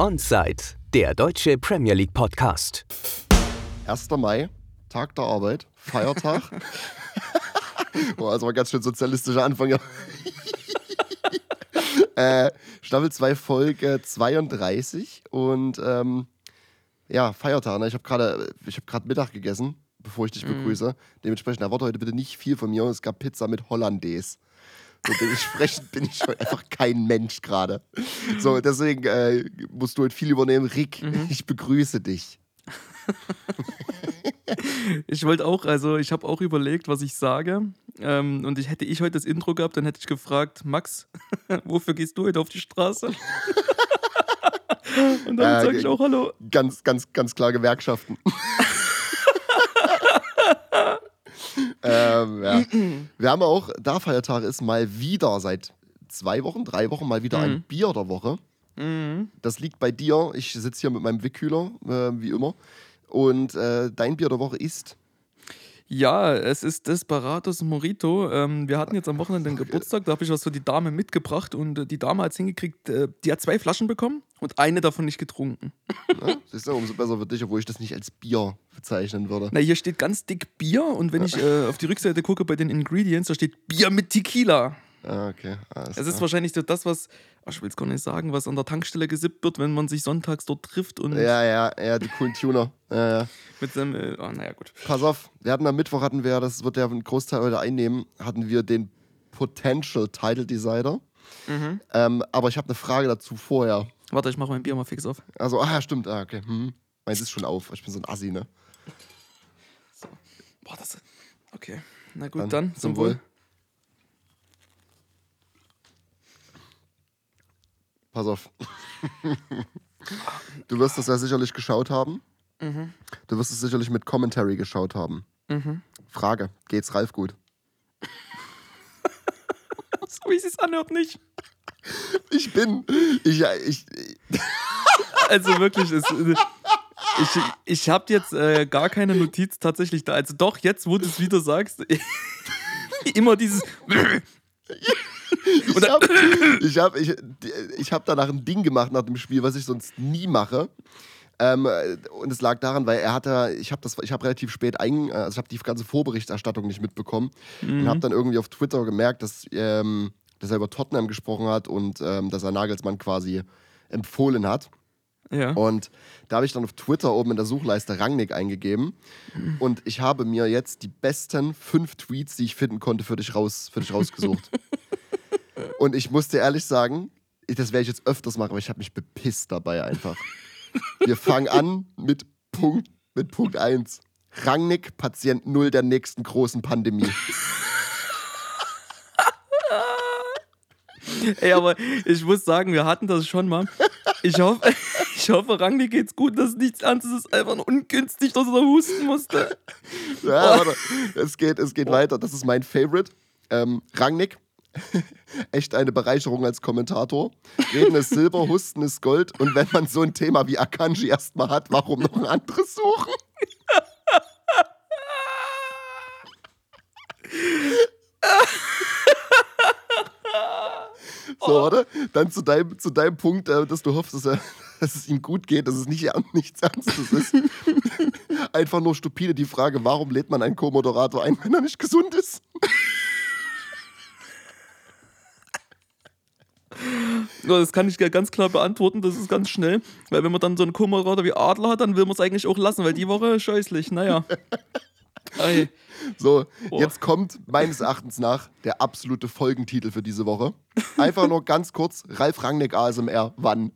Onside, der deutsche Premier League Podcast. 1. Mai, Tag der Arbeit, Feiertag. Boah, das war ganz schön sozialistischer Anfang. Ja. äh, Staffel 2, Folge 32. Und ähm, ja, Feiertag. Ne? Ich habe gerade hab Mittag gegessen, bevor ich dich Mhm. begrüße. Dementsprechend erwarte heute bitte nicht viel von mir. Es gab Pizza mit Hollandaise. So, dementsprechend bin ich heute einfach kein Mensch gerade. So, deswegen äh, musst du heute viel übernehmen. Rick, Mhm. ich begrüße dich. Ich wollte auch, also ich habe auch überlegt, was ich sage. Ähm, und ich hätte ich heute das Intro gehabt, dann hätte ich gefragt, Max, wofür gehst du heute auf die Straße? und dann Äh, sage ich auch Hallo. Ganz, ganz, ganz klar Gewerkschaften. Ähm, ja. Wir haben auch, da Feiertag ist, mal wieder seit zwei Wochen, drei Wochen mal wieder ein Mhm. Bier der Woche. Mhm. Das liegt bei dir. Ich sitze hier mit meinem Wickkühler, äh, wie immer. Und äh, dein Bier der Woche ist. Ja, es ist Desperados Morito. Ähm, wir hatten jetzt am Wochenende den Geburtstag, da habe ich was für die Dame mitgebracht und äh, die Dame hat es hingekriegt, äh, die hat zwei Flaschen bekommen und eine davon nicht getrunken. Ne? Siehst du, umso besser für dich, obwohl ich das nicht als Bier bezeichnen würde. Na, hier steht ganz dick Bier und wenn ich äh, auf die Rückseite gucke bei den Ingredients, da steht Bier mit Tequila. Ah, okay. Alles Es ist klar. wahrscheinlich so das, was, ach, ich will es gar nicht sagen, was an der Tankstelle gesippt wird, wenn man sich sonntags dort trifft und Ja, ja, ja, die coolen Tuner. Ja, ja. mit seinem, äh, oh, naja, gut. Pass auf, wir hatten am Mittwoch, hatten wir, das wird ja ein Großteil heute einnehmen, hatten wir den Potential Title Decider. Mhm. Ähm, aber ich habe eine Frage dazu vorher. Warte, ich mache mein Bier mal fix auf. Also, ah, ja, stimmt, ah, okay. Hm. Meins ist schon auf. Ich bin so ein Assi, ne? Boah, das, okay. Na gut, Dann dann, zum zum Wohl. Wohl. Pass auf. du wirst das ja sicherlich geschaut haben. Mhm. Du wirst es sicherlich mit Commentary geschaut haben. Mhm. Frage: Geht's Ralf gut? So wie es sich anhört, nicht. Ich bin. Ich, ich, Also wirklich, es, ich, ich habe jetzt äh, gar keine Notiz tatsächlich da. Also doch, jetzt, wo du es wieder sagst, immer dieses. Ich habe ich hab, ich, ich hab danach ein Ding gemacht nach dem Spiel, was ich sonst nie mache. Ähm, und es lag daran, weil er hatte, ich habe das, ich habe relativ spät ein, also ich habe die ganze Vorberichterstattung nicht mitbekommen und habe dann irgendwie auf Twitter gemerkt, dass, ähm, dass er über Tottenham gesprochen hat und ähm, dass er Nagelsmann quasi empfohlen hat. Ja. Und da habe ich dann auf Twitter oben in der Suchleiste Rangnick eingegeben. Und ich habe mir jetzt die besten fünf Tweets, die ich finden konnte, für dich, raus, für dich rausgesucht. Und ich muss dir ehrlich sagen, ich- das werde ich jetzt öfters machen, aber ich habe mich bepisst dabei einfach. Wir fangen an mit Punkt, mit Punkt 1. Rangnick, Patient Null der nächsten großen Pandemie. Ey, aber ich muss sagen, wir hatten das schon mal. Ich hoffe, ich hoffe Rangnick geht's gut, dass nichts Ernstes ist. Einfach nur ungünstig, dass er husten musste. Ja, warte. Es geht, es geht weiter. Das ist mein Favorite. Ähm, Rangnick. Echt eine Bereicherung als Kommentator. Reden ist Silber, Husten ist Gold. Und wenn man so ein Thema wie Akanji erstmal hat, warum noch ein anderes suchen? So, warte. Dann zu deinem, zu deinem Punkt, äh, dass du hoffst, dass, er, dass es ihm gut geht, dass es nicht, nichts Ernstes ist. Einfach nur stupide die Frage, warum lädt man einen Co-Moderator ein, wenn er nicht gesund ist? Das kann ich ja ganz klar beantworten, das ist ganz schnell. Weil wenn man dann so einen Co-Moderator wie Adler hat, dann will man es eigentlich auch lassen, weil die Woche scheußlich, naja. Ey, So, Boah. jetzt kommt meines Erachtens nach der absolute Folgentitel für diese Woche. Einfach nur ganz kurz, Ralf Rangnick ASMR, wann?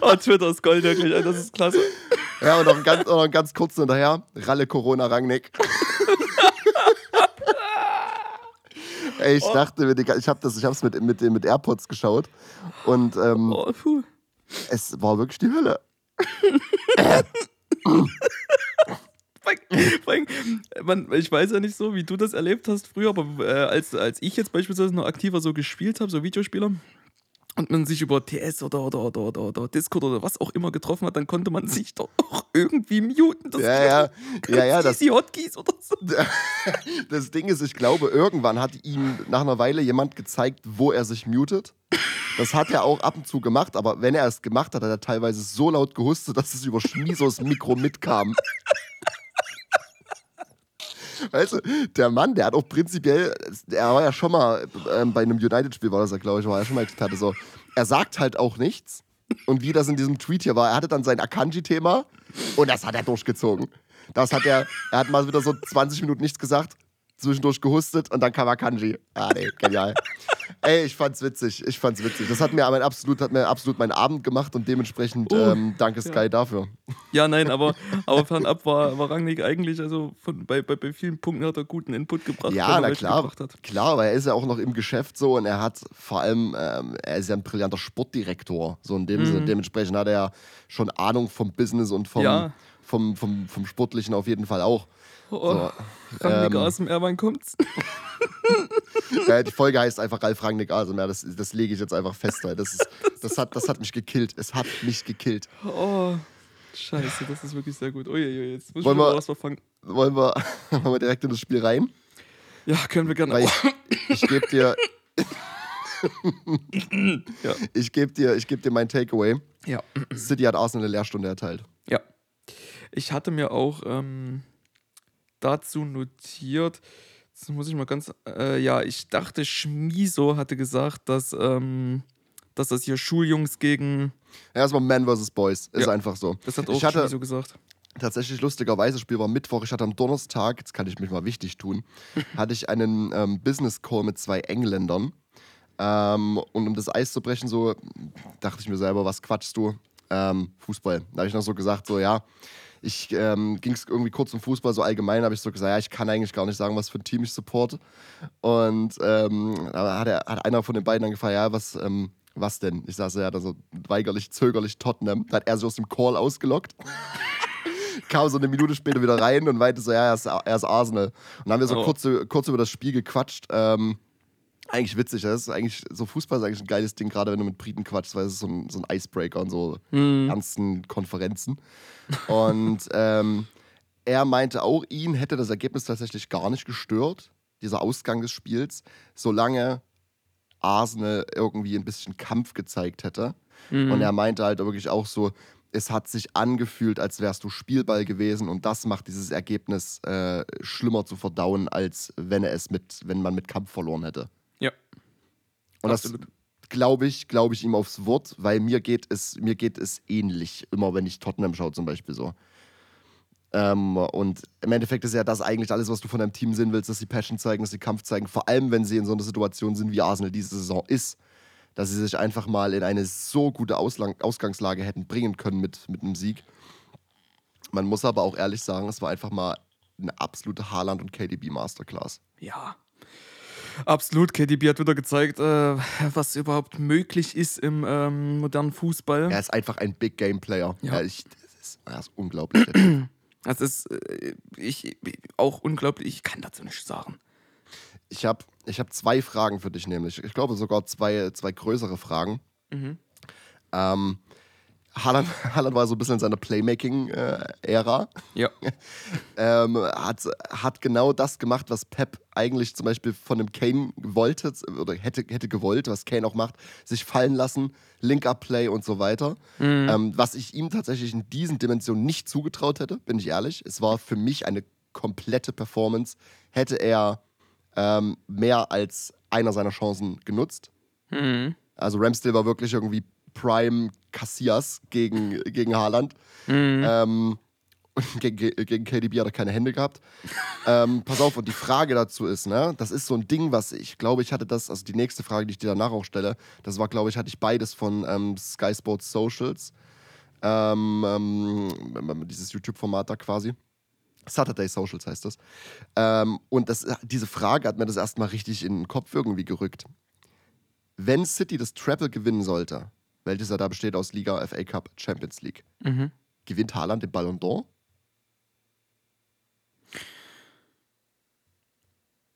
oh, Twitter ist Gold wirklich, ey, das ist klasse. Ja, und noch ein ganz, noch ein ganz kurz hinterher, Ralle Corona Rangnick. Ey, ich dachte, die ga- ich habe das, ich habe es mit, mit, mit AirPods geschaut und ähm, Oh, es war wirklich die Hölle. Man, ich weiß ja nicht so, wie du das erlebt hast früher, aber äh, als, als ich jetzt beispielsweise noch aktiver so gespielt habe, so Videospieler, und man sich über TS oder, oder, oder, oder, oder Discord oder was auch immer getroffen hat, dann konnte man sich doch auch irgendwie muten. Das Ja, ja, ja, ja, das, Hotkeys oder so. das Ding ist, ich glaube, irgendwann hat ihm nach einer Weile jemand gezeigt, wo er sich mutet. Das hat er auch ab und zu gemacht, aber wenn er es gemacht hat, hat er teilweise so laut gehustet, dass es über Schmiesos Mikro mitkam. Weißt du, der Mann, der hat auch prinzipiell, er war ja schon mal ähm, bei einem United-Spiel, war das ja, glaube ich, war ja schon mal Experte so. Er sagt halt auch nichts. Und wie das in diesem Tweet hier war, er hatte dann sein Akanji-Thema und das hat er durchgezogen. Das hat er, er hat mal wieder so 20 Minuten nichts gesagt, zwischendurch gehustet und dann kam Akanji. Ah, nee, genial. Ey, ich fand's witzig, ich fand's witzig. Das hat mir, aber absolut, hat mir absolut meinen Abend gemacht und dementsprechend Oh, ähm, danke Sky ja. dafür. Ja, nein, aber, aber fernab war, war Rangnick eigentlich, also von, bei, bei, bei vielen Punkten hat er guten Input gebracht. Ja, er na klar. Klar, aber er ist ja auch noch im Geschäft so und er hat vor allem, ähm, er ist ja ein brillanter Sportdirektor. So in dem Mhm. Sinne. Dementsprechend hat er ja schon Ahnung vom Business und vom, Ja. vom, vom, vom Sportlichen auf jeden Fall auch. Oh, So, Rangnick ähm, aus dem R, wann kommt's? äh, die Folge heißt einfach Ralf Rangnick Asemer. Das, das lege ich jetzt einfach fest. weil Das, ist, das, hat, das hat mich gekillt. Es hat mich gekillt. Oh, scheiße, das ist wirklich sehr gut. Uiuiui, jetzt muss ich Wollen mal wir- was verfangen. Wollen wir, wollen wir direkt in das Spiel rein? Ja, können wir gerne. Weil ich, ich gebe dir, Ja. ich gebe dir, ich geb dir mein Takeaway. ja. City hat Arsenal eine Lehrstunde erteilt. Ja. Ich hatte mir auch ähm, dazu notiert, jetzt muss ich mal ganz, äh, ja, ich dachte, Schmiso hatte gesagt, dass, ähm, dass das hier Schuljungs gegen, Ja, erstmal Man vs. Boys. Ist Ja. einfach so. das hat Ich auch hatte- Schmiso gesagt. tatsächlich lustigerweise, das Spiel war Mittwoch, ich hatte am Donnerstag, jetzt kann ich mich mal wichtig tun, hatte ich einen ähm, Business Call mit zwei Engländern. Ähm, und um das Eis zu brechen, so dachte ich mir selber, was quatschst du? Ähm, Fußball. Da habe ich noch so gesagt, so ja, ich ähm, ging es irgendwie kurz um Fußball, so allgemein habe ich so gesagt, ja, ich kann eigentlich gar nicht sagen, was für ein Team ich supporte. Und ähm, da hat, er, hat einer von den beiden dann gefragt, ja, was, ähm, was denn? Ich saß ja da so weigerlich, zögerlich Tottenham. Da hat er sich aus dem Call ausgelockt kam so eine Minute später wieder rein und meinte so, ja, er ist, er ist Arsenal. Und dann haben wir so Oh. kurz, kurz über das Spiel gequatscht. Ähm, eigentlich witzig, das ist eigentlich, so Fußball ist eigentlich ein geiles Ding, gerade wenn du mit Briten quatschst, weil es ist so ein, so ein Icebreaker und so ernsten Konferenzen. Und ähm, er meinte auch, ihn hätte das Ergebnis tatsächlich gar nicht gestört, dieser Ausgang des Spiels, solange Arsenal irgendwie ein bisschen Kampf gezeigt hätte. Und er meinte halt wirklich auch so, es hat sich angefühlt, als wärst du Spielball gewesen und das macht dieses Ergebnis äh, schlimmer zu verdauen, als wenn er es mit, wenn man mit Kampf verloren hätte. Und Absolut. das glaube ich, glaube ich ihm aufs Wort, weil mir geht es, mir geht es ähnlich, immer wenn ich Tottenham schaue zum Beispiel so. Ähm, und im Endeffekt ist ja das eigentlich alles, was du von deinem Team sehen willst, dass sie Passion zeigen, dass sie Kampf zeigen, vor allem wenn sie in so einer Situation sind, wie Arsenal diese Saison ist, dass sie sich einfach mal in eine so gute Auslang Ausgangslage hätten bringen können mit, mit einem Sieg. Man muss aber auch ehrlich sagen, es war einfach mal eine absolute Haaland- und KDB-Masterclass. Ja. Absolut, KDB hat wieder gezeigt, äh, was überhaupt möglich ist im ähm, modernen Fußball. Er ist einfach ein Big Game Player. Ja. Er, ich, das ist, er ist unglaublich. Das ist äh, ich, auch unglaublich, ich kann dazu nichts sagen. ich habe ich hab zwei Fragen für dich, nämlich. Ich glaube sogar zwei, zwei größere Fragen. Mhm. Ähm, Haaland, Haaland war so ein bisschen in seiner Playmaking-Ära. Ja. ähm, hat, hat genau das gemacht, was Pep eigentlich zum Beispiel von dem Kane wollte oder hätte, hätte gewollt, was Kane auch macht, sich fallen lassen, Link-Up-Play und so weiter. Ähm, was ich ihm tatsächlich in diesen Dimensionen nicht zugetraut hätte, bin ich ehrlich. Es war für mich eine komplette Performance. Hätte er ähm, mehr als einer seiner Chancen genutzt. Mhm. Also Ramsdale war wirklich irgendwie Prime Cassias gegen, gegen Haaland. Mhm. Ähm, gegen, gegen KDB hat er keine Hände gehabt. ähm, pass auf, und die Frage dazu ist, ne, das ist so ein Ding, was ich glaube, ich hatte das, also die nächste Frage, die ich dir danach auch stelle, das war, glaube ich, hatte ich beides von ähm, Sky Sports Socials. Ähm, ähm, dieses YouTube-Format da quasi. Saturday Socials heißt das. Ähm, und das, diese Frage hat mir das erstmal richtig in den Kopf irgendwie gerückt. Wenn City das Treble gewinnen sollte, welches ja da besteht aus Liga, FA Cup, Champions League, Mhm. gewinnt Haaland den Ballon d'Or?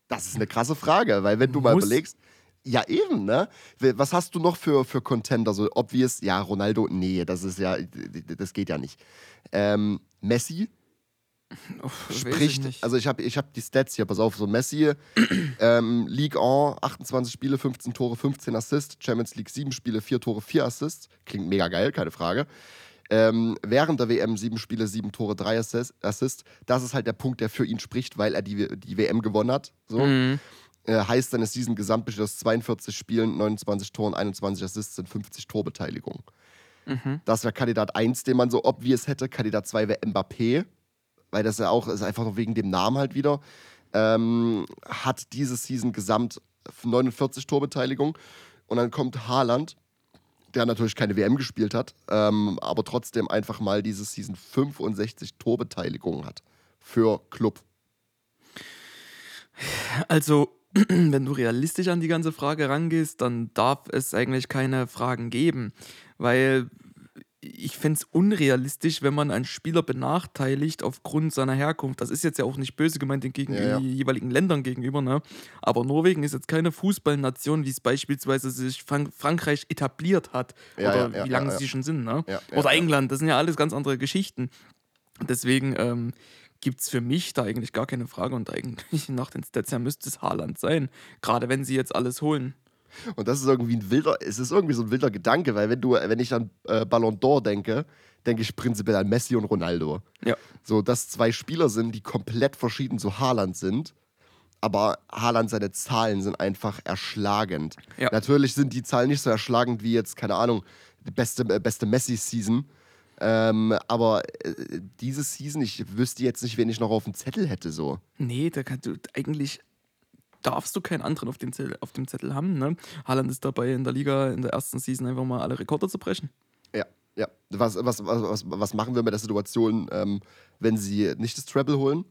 Das ist eine krasse Frage, weil wenn du mal Muss- überlegst, Ja, eben, ne? Was hast du noch für, für Contender? So obvious, ja, Ronaldo, nee, das ist ja, das geht ja nicht. Ähm, Messi, Uff, ich spricht, nicht. also ich habe ich hab die Stats hier, pass auf, so Messi, ähm, League 1, 28 Spiele, 15 Tore, 15 Assists, Champions League 7 Spiele, 4 Tore, 4 Assists, klingt mega geil, keine Frage. Ähm, während der WM 7 Spiele, 7 Tore, 3 Assist, Assists, das ist halt der Punkt, der für ihn spricht, weil er die, die WM gewonnen hat. So. Mhm. Äh, heißt, seine Season gesamt besteht aus 42 Spielen, 29 Toren, 21 Assists und 50 Torbeteiligungen. Mhm. Das wäre Kandidat 1, den man so obvious hätte. Kandidat 2 wäre Mbappé, weil das ja auch ist einfach nur wegen dem Namen halt wieder. Ähm, hat diese Season gesamt 49 Torbeteiligung. Und dann kommt Haaland, der natürlich keine WM gespielt hat, ähm, aber trotzdem einfach mal diese Season 65 Torbeteiligungen hat für Club. Also, wenn du realistisch an die ganze Frage rangehst, dann darf es eigentlich keine Fragen geben. Weil ich fände es unrealistisch, wenn man einen Spieler benachteiligt aufgrund seiner Herkunft. Das ist jetzt ja auch nicht böse gemeint den gegen Ja, ja. die jeweiligen Ländern gegenüber, ne? Aber Norwegen ist jetzt keine Fußballnation, wie es beispielsweise sich Frank Frankreich etabliert hat. Ja, oder wie lange sie schon sind, ne? Oder. England, das sind ja alles ganz andere Geschichten. Deswegen ähm, gibt es für mich da eigentlich gar keine Frage und eigentlich nach den Stats her müsste es Haaland sein. Gerade wenn sie jetzt alles holen. Und das ist irgendwie ein wilder, es ist irgendwie so ein wilder Gedanke, weil wenn du, wenn ich an äh, Ballon d'Or denke, denke ich prinzipiell an Messi und Ronaldo. Ja. So, dass zwei Spieler sind, die komplett verschieden zu Haaland sind. Aber Haaland, seine Zahlen sind einfach erschlagend. Ja. Natürlich sind die Zahlen nicht so erschlagend wie jetzt, keine Ahnung, die beste, äh, beste Messi-Season. Ähm, aber äh, diese Season, ich wüsste jetzt nicht, wen ich noch auf dem Zettel hätte. So. Nee, da kannst du eigentlich darfst du keinen anderen auf, den Zettel, auf dem Zettel haben. Ne? Haaland ist dabei in der Liga in der ersten Season einfach mal alle Rekorde zu brechen. Ja, ja. Was, was, was, was, machen wir mit der Situation, ähm, wenn sie nicht das Treble holen?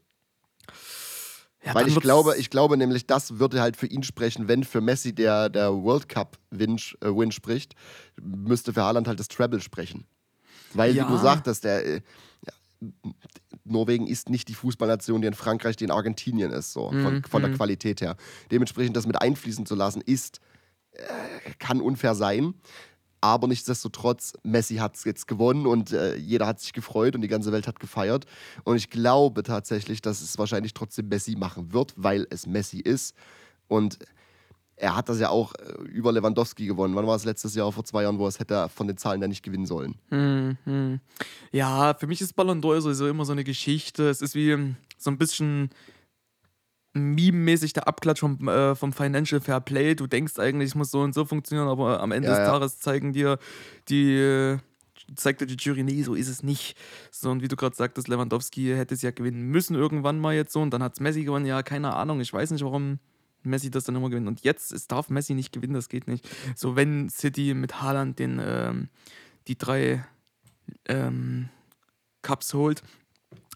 Ja, Weil ich glaube, ich glaube nämlich, das würde halt für ihn sprechen, wenn für Messi der, der World Cup-Win äh, Win spricht, müsste für Haaland halt das Treble sprechen. Weil, Ja. wie du sagtest, der, äh, Norwegen ist nicht die Fußballnation, die in Frankreich, die in Argentinien ist, so von, Mhm, von der mhm. Qualität her. Dementsprechend das mit einfließen zu lassen, ist, äh, kann unfair sein. Aber nichtsdestotrotz, Messi hat es jetzt gewonnen und äh, jeder hat sich gefreut und die ganze Welt hat gefeiert. Und ich glaube tatsächlich, dass es wahrscheinlich trotzdem Messi machen wird, weil es Messi ist. Und er hat das ja auch äh, über Lewandowski gewonnen. Wann war es letztes Jahr, vor zwei Jahren, wo er es hätte von den Zahlen ja nicht gewinnen sollen? Hm, hm. Ja, für mich ist Ballon d'Or sowieso immer so eine Geschichte. Es ist wie ähm, so ein bisschen meme-mäßig der Abklatsch vom, äh, vom Financial Fair Play. Du denkst eigentlich, es muss so und so funktionieren, aber am Ende Ja, des ja. Tages zeigen dir die, äh, zeigt dir die Jury, nee, so ist es nicht. So, und wie du gerade sagtest, Lewandowski hätte es ja gewinnen müssen irgendwann mal jetzt so und dann hat es Messi gewonnen. Ja, keine Ahnung, ich weiß nicht, warum Messi das dann immer gewinnt. Und jetzt, es darf Messi nicht gewinnen, das geht nicht. So, wenn City mit Haaland den, ähm, die drei ähm, Cups holt,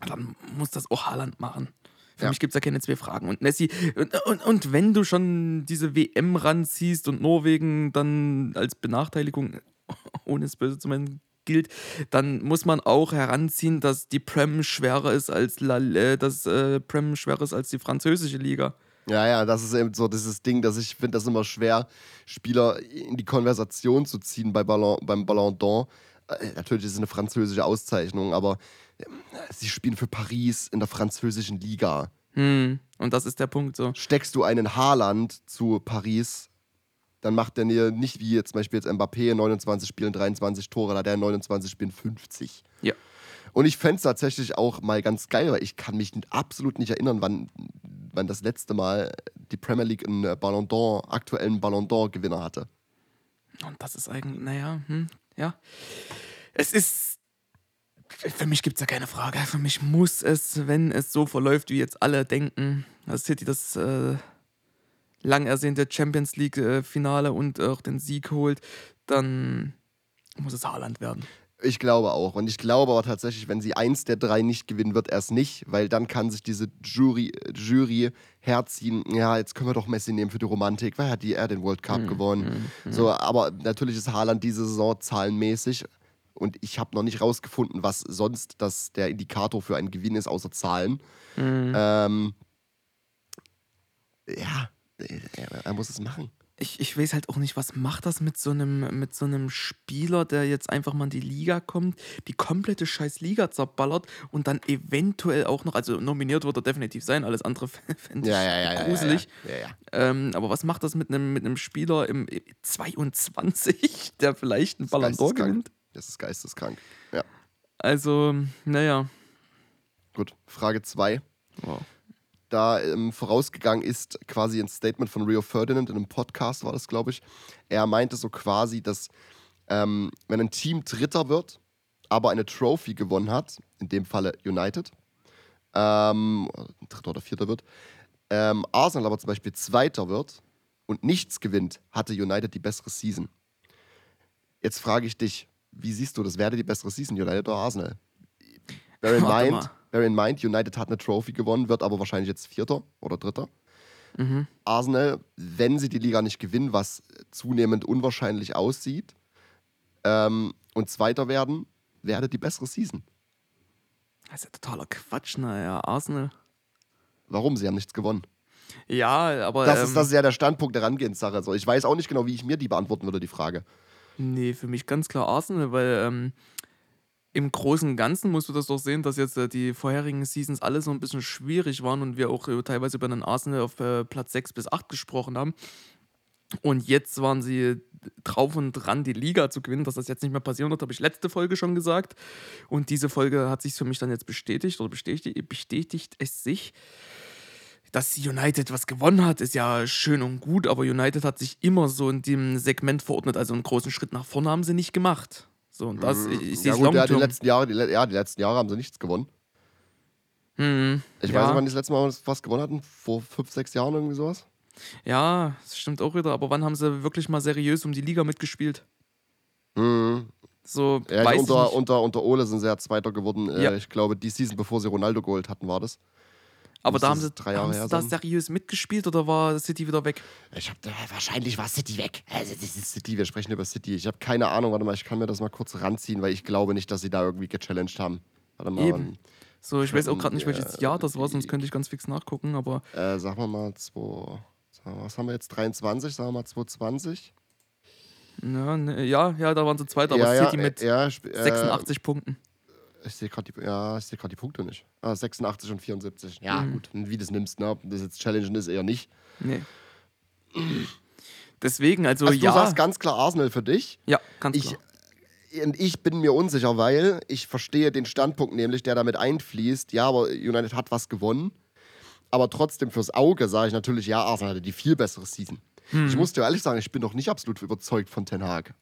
dann muss das auch Haaland machen. Für Ja. mich gibt es da keine zwei Fragen. Und Messi, und, und, und wenn du schon diese WM ranziehst und Norwegen dann als Benachteiligung, ohne es böse zu meinen, gilt, dann muss man auch heranziehen, dass die Prem schwerer ist als La, äh, dass äh, Prem schwerer ist als die französische Liga. Ja, ja, das ist eben so dieses Ding, dass ich finde das immer schwer, Spieler in die Konversation zu ziehen bei Ballon, beim Ballon d'Or. Äh, natürlich ist es eine französische Auszeichnung, aber äh, sie spielen für Paris in der französischen Liga. Hm. Und das ist der Punkt so. Steckst du einen Haaland zu Paris, dann macht der nicht wie jetzt zum Beispiel jetzt Mbappé in 29 Spielen 23 Tore, da der in 29 Spielen 50. Ja. Und ich fände es tatsächlich auch mal ganz geil, weil ich kann mich absolut nicht erinnern, wann, wann das letzte Mal die Premier League einen äh, Ballon d'Or, aktuellen Ballon d'Or-Gewinner hatte. Und das ist eigentlich, naja, hm, ja. Es ist, für mich gibt es ja keine Frage. Für mich muss es, wenn es so verläuft, wie jetzt alle denken, dass City das äh, lang ersehnte Champions League-Finale und auch den Sieg holt, dann muss es Haaland werden. Ich glaube auch. Und ich glaube aber tatsächlich, wenn sie eins der drei nicht gewinnen, wird er es nicht, weil dann kann sich diese Jury, Jury herziehen, ja, jetzt können wir doch Messi nehmen für die Romantik, weil er hat die, er den World Cup gewonnen. So, aber natürlich ist Haaland diese Saison zahlenmäßig. Und ich habe noch nicht rausgefunden, was sonst das der Indikator für einen Gewinn ist, außer Zahlen. Ähm, ja, er, er muss es machen. Ich, ich weiß halt auch nicht, was macht das mit so einem mit so einem Spieler, der jetzt einfach mal in die Liga kommt, die komplette scheiß Liga zerballert und dann eventuell auch noch, also nominiert wird er definitiv sein, alles andere fände ich Ja, ja, ja, gruselig. Ähm, aber was macht das mit einem mit einem Spieler im 22, der vielleicht einen Ballon d'Or gewinnt? Das ist geisteskrank. Ja. Also, naja. Gut. Frage 2. Wow. Da ähm, vorausgegangen ist quasi ein Statement von Rio Ferdinand in einem Podcast, war das, glaube ich. Er meinte so quasi, dass ähm, wenn ein Team Dritter wird, aber eine Trophy gewonnen hat, in dem Falle United, ähm, Dritter oder Vierter wird, ähm, Arsenal aber zum Beispiel Zweiter wird und nichts gewinnt, hatte United die bessere Season. Jetzt frage ich dich, wie siehst du das? Wer hatte die bessere Season, United oder Arsenal? Bear in, Warte mind, mal. Bear in mind, United hat eine Trophy gewonnen, wird aber wahrscheinlich jetzt Vierter oder Dritter. Mhm. Arsenal, wenn sie die Liga nicht gewinnen, was zunehmend unwahrscheinlich aussieht, ähm, und Zweiter werden, wäre die bessere Season. Das ist ja totaler Quatsch, naja, Arsenal. Warum? Sie haben nichts gewonnen. Ja, aber. Das, ähm, ist, das ist ja der Standpunkt der Herangehenssache. Also ich weiß auch nicht genau, wie ich mir die beantworten würde, die Frage. Nee, für mich ganz klar Arsenal, weil ähm, im Großen und Ganzen musst du das doch sehen, dass jetzt äh, die vorherigen Seasons alle so ein bisschen schwierig waren und wir auch äh, teilweise über den Arsenal auf äh, Platz 6 bis 8 gesprochen haben. Und jetzt waren sie drauf und dran, die Liga zu gewinnen. Dass das jetzt nicht mehr passieren wird, habe ich letzte Folge schon gesagt. Und diese Folge hat sich für mich dann jetzt bestätigt oder bestätigt, bestätigt es sich. Dass United was gewonnen hat, ist ja schön und gut, aber United hat sich immer so in dem Segment verordnet. Also einen großen Schritt nach vorne haben sie nicht gemacht. So, und das, ich, ich sehe ja gut, ja, die letzten Jahre, die, ja, die letzten Jahre haben sie nichts gewonnen. Hm, Ich ja. weiß nicht, wann die das letzte Mal was gewonnen hatten. Vor fünf, sechs Jahren irgendwie sowas. Ja, das stimmt auch wieder. Aber wann haben sie wirklich mal seriös um die Liga mitgespielt? Mhm. So, Ja, weiß unter, ich nicht. unter, unter Ole sind sie ja Zweiter geworden. Äh, Ja. Ich glaube, die Season, bevor sie Ronaldo geholt hatten, war das. Aber da haben sie, drei Jahre haben sie da sein. seriös mitgespielt oder war City wieder weg? Ich hab, wahrscheinlich war City weg. Also, das ist City, wir sprechen über City. Ich habe keine Ahnung, warte mal, ich kann mir das mal kurz ranziehen, weil ich glaube nicht, dass sie da irgendwie gechallenged haben. Warte mal, Eben. So, ich weiß auch gerade nicht, welches Ja, Jahr das war, sonst könnte ich ganz fix nachgucken, aber äh, sagen wir mal, zwei, was haben wir jetzt, 23, sagen wir mal 220? ja, ne, ja, ja, da waren sie Zweiter, aber ja, City ja, mit äh, ja, sp- äh, 86 Punkten. Ich sehe gerade die, ja, ich seh die Punkte nicht. Ah, 86 und 74. Ja, Mhm. gut, wie du es nimmst, ne? Ob das jetzt challengen ist, eher nicht. Nee. Deswegen, also, Also, ja. du sagst ganz klar Arsenal für dich. ja, ganz Ich, klar. und ich bin mir unsicher, weil ich verstehe den Standpunkt nämlich, der damit einfließt. Ja, aber United hat was gewonnen. Aber trotzdem fürs Auge sage ich natürlich, ja, Arsenal hatte die viel bessere Season. Hm. Ich muss dir ehrlich sagen, ich bin noch nicht absolut überzeugt von Ten Hag.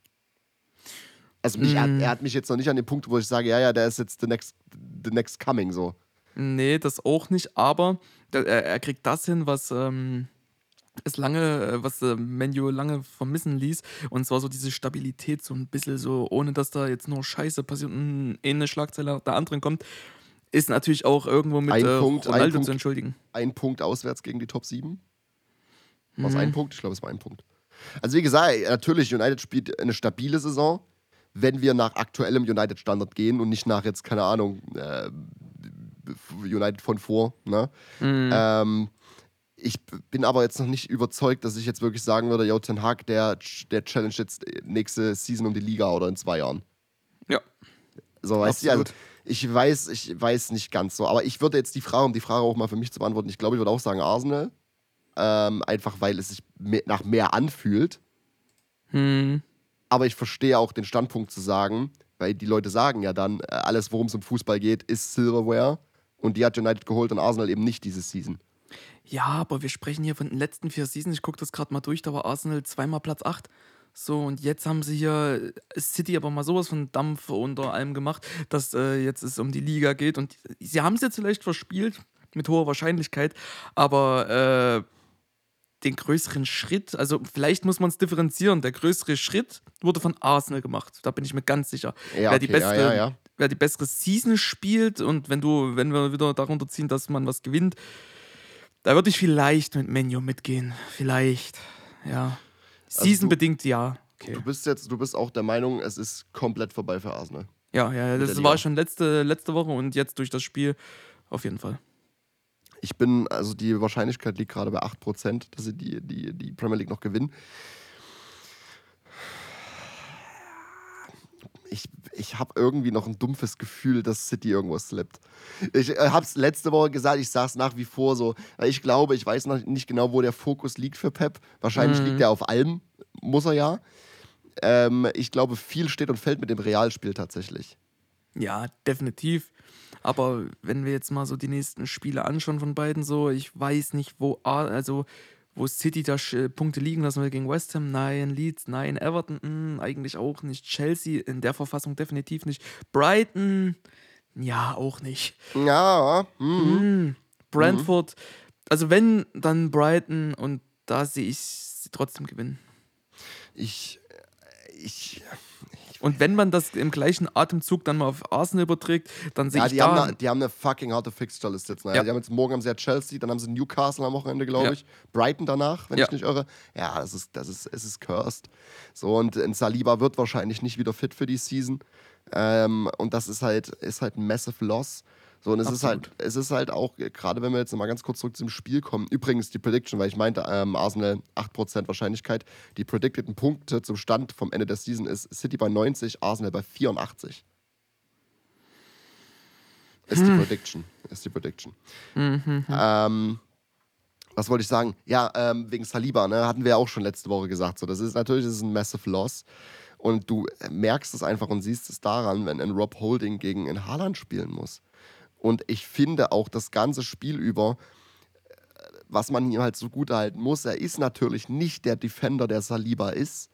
Also mich, Hm. er, er hat mich jetzt noch nicht an den Punkt, wo ich sage, ja, ja, der ist jetzt the next, the next coming so. Nee, das auch nicht, aber er, er kriegt das hin, was ähm, es lange, äh, was äh, Menu lange vermissen ließ. Und zwar so diese Stabilität, so ein bisschen so, ohne dass da jetzt nur Scheiße passiert und eine Schlagzeile nach der anderen kommt, ist natürlich auch irgendwo mit Ein äh, Punkt, ein Ronaldo Punkt. zu entschuldigen. Ein Punkt auswärts gegen die Top 7. War es Mhm. ein Punkt? Ich glaube, es war ein Punkt. Also wie gesagt, natürlich, United spielt eine stabile Saison, wenn wir nach aktuellem United-Standard gehen und nicht nach jetzt, keine Ahnung, äh, United von vor. Ne? Mhm. Ähm, ich bin aber jetzt noch nicht überzeugt, dass ich jetzt wirklich sagen würde, yo, Ten Hag, der, der challenge jetzt nächste Season um die Liga oder in zwei Jahren. Ja. So, weißt du, also ich weiß, ich weiß nicht ganz so. Aber ich würde jetzt die Frage, um die Frage auch mal für mich zu beantworten, ich glaube, ich würde auch sagen Arsenal. Ähm, einfach weil es sich nach mehr anfühlt. Hm. Aber ich verstehe auch den Standpunkt zu sagen, weil die Leute sagen ja dann, äh, alles, worum es um Fußball geht, ist Silverware. Und die hat United geholt und Arsenal eben nicht diese Season. Ja, aber wir sprechen hier von den letzten vier Seasons. Ich gucke das gerade mal durch, da war Arsenal zweimal Platz 8. So, und jetzt haben sie hier City aber mal sowas von Dampf unter allem gemacht, dass äh, jetzt es um die Liga geht. Und sie haben es jetzt vielleicht verspielt, mit hoher Wahrscheinlichkeit, aber äh, den größeren Schritt, also vielleicht muss man es differenzieren, der größere Schritt wurde von Arsenal gemacht. Da bin ich mir ganz sicher. Ja, wer, die okay, ja, beste, ja, ja. wer die bessere Season spielt und wenn du, wenn wir wieder darunter ziehen, dass man was gewinnt, da würde ich vielleicht mit Menu mitgehen. Vielleicht. Ja. Also Season-bedingt ja. Okay. Du bist jetzt, du bist auch der Meinung, es ist komplett vorbei für Arsenal. Ja, ja, das war schon letzte, letzte Woche und jetzt durch das Spiel auf jeden Fall. Ich bin, also die Wahrscheinlichkeit liegt gerade bei 8%, dass sie die, die, die Premier League noch gewinnen. Ich, ich habe irgendwie noch ein dumpfes Gefühl, dass City irgendwo slippt. Ich äh, habe es letzte Woche gesagt, ich sage es nach wie vor so. Weil ich glaube, ich weiß noch nicht genau, wo der Fokus liegt für Pep. Wahrscheinlich Mhm. liegt er auf allem, muss er ja. Ähm, ich glaube, viel steht und fällt mit dem Realspiel tatsächlich. Ja, definitiv. Aber wenn wir jetzt mal so die nächsten Spiele anschauen von beiden, so, ich weiß nicht, wo, also, wo City da äh, Punkte liegen lassen will gegen West Ham, nein, Leeds, nein, Everton, mh, eigentlich auch nicht, Chelsea in der Verfassung definitiv nicht, Brighton, ja, auch nicht, Ja, mhm. Hm, Brentford, also wenn, dann Brighton und da sehe ich sie trotzdem gewinnen. ich, ich, Und wenn man das im gleichen Atemzug dann mal auf Arsenal überträgt, dann sehe ja, ich die da haben, eine, die haben eine fucking harte Fixture-Liste jetzt. Ne? Ja. Die haben jetzt morgen haben sie ja Chelsea, dann haben sie Newcastle am Wochenende, glaube Ja. ich. Brighton danach, wenn ich nicht irre. Ja, das ist, das ist, es ist cursed. So, und ein Saliba wird wahrscheinlich nicht wieder fit für die Season. Ähm, und das ist halt, ist halt ein massive Loss. So, und es ist halt, es ist halt auch, gerade wenn wir jetzt mal ganz kurz zurück zum Spiel kommen, übrigens die Prediction, weil ich meinte, ähm, Arsenal 8% Wahrscheinlichkeit, die predicteden Punkte zum Stand vom Ende der Season ist City bei 90, Arsenal bei 84. Ist die Prediction. Ist die Prediction. Ähm, was wollte ich sagen? Ja, ähm, wegen Saliba, ne, hatten wir ja auch schon letzte Woche gesagt. So, das ist natürlich das ist ein massive Loss. Und du merkst es einfach und siehst es daran, wenn ein Rob Holding gegen ein Haaland spielen muss. Und ich finde auch das ganze Spiel über, äh, was man ihm halt so gut halten muss, er ist natürlich nicht der Defender, der Saliba ist.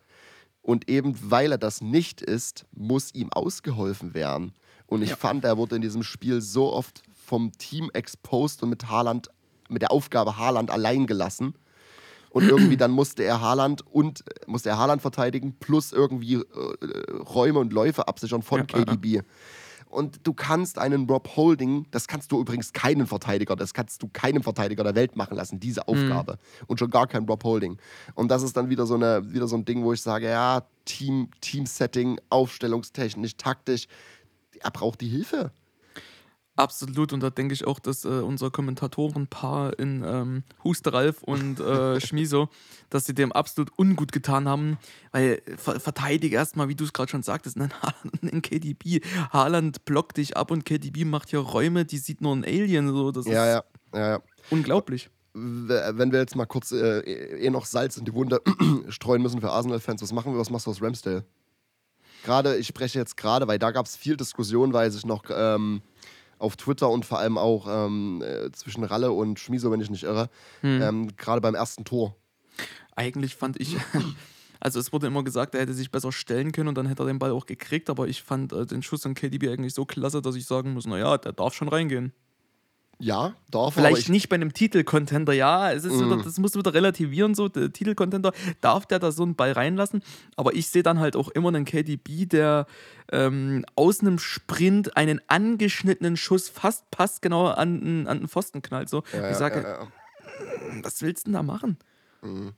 Und eben weil er das nicht ist, muss ihm ausgeholfen werden. Und ich Ja. fand, er wurde in diesem Spiel so oft vom Team exposed und mit Haaland, mit der Aufgabe Haaland allein gelassen. Und irgendwie dann musste er Haaland und äh, musste er Haaland verteidigen, plus irgendwie äh, Räume und Läufe absichern von Ja, ja, ja. Und du kannst einen Rob Holding, das kannst du übrigens keinen Verteidiger, das kannst du keinem Verteidiger der Welt machen lassen, diese Aufgabe. Und schon gar kein Rob Holding. Und das ist dann wieder so, eine, wieder so ein Ding, wo ich sage, ja, Team, Team-Setting, aufstellungstechnisch, taktisch, er braucht die Hilfe. Absolut, und da denke ich auch, dass äh, unser Kommentatorenpaar in ähm, Huste Ralf und äh, Schmiso, dass sie dem absolut ungut getan haben, weil ver verteidige erstmal, wie du es gerade schon sagtest, einen Haaland und einen KDB. Haaland blockt dich ab und KDB macht hier Räume, die sieht nur ein Alien. So. Das Ja, ist ja, ja, ja. unglaublich. Wenn wir jetzt mal kurz äh, eh noch Salz in die Wunde streuen müssen für Arsenal-Fans, was machen wir, was machst du aus Ramsdale? Gerade, ich spreche jetzt gerade, weil da gab es viel Diskussion, weil sich noch ähm, auf Twitter und vor allem auch ähm, äh, zwischen Ralle und Schmiso, wenn ich nicht irre, ähm, gerade beim ersten Tor. Eigentlich fand ich, also es wurde immer gesagt, er hätte sich besser stellen können und dann hätte er den Ball auch gekriegt, aber ich fand äh, den Schuss von KDB eigentlich so klasse, dass ich sagen muss, naja, der darf schon reingehen. Ja, darf er, Vielleicht ich, nicht bei einem Titelcontender, ja, es ist wieder, das musst du wieder relativieren, so, der Titelcontender, darf der da so einen Ball reinlassen, aber ich sehe dann halt auch immer einen KDB, der ähm, aus einem Sprint einen angeschnittenen Schuss fast passgenau an, an den Pfosten knallt, so. ja, ich sage, ja, ja. was willst du denn da machen? Mhm,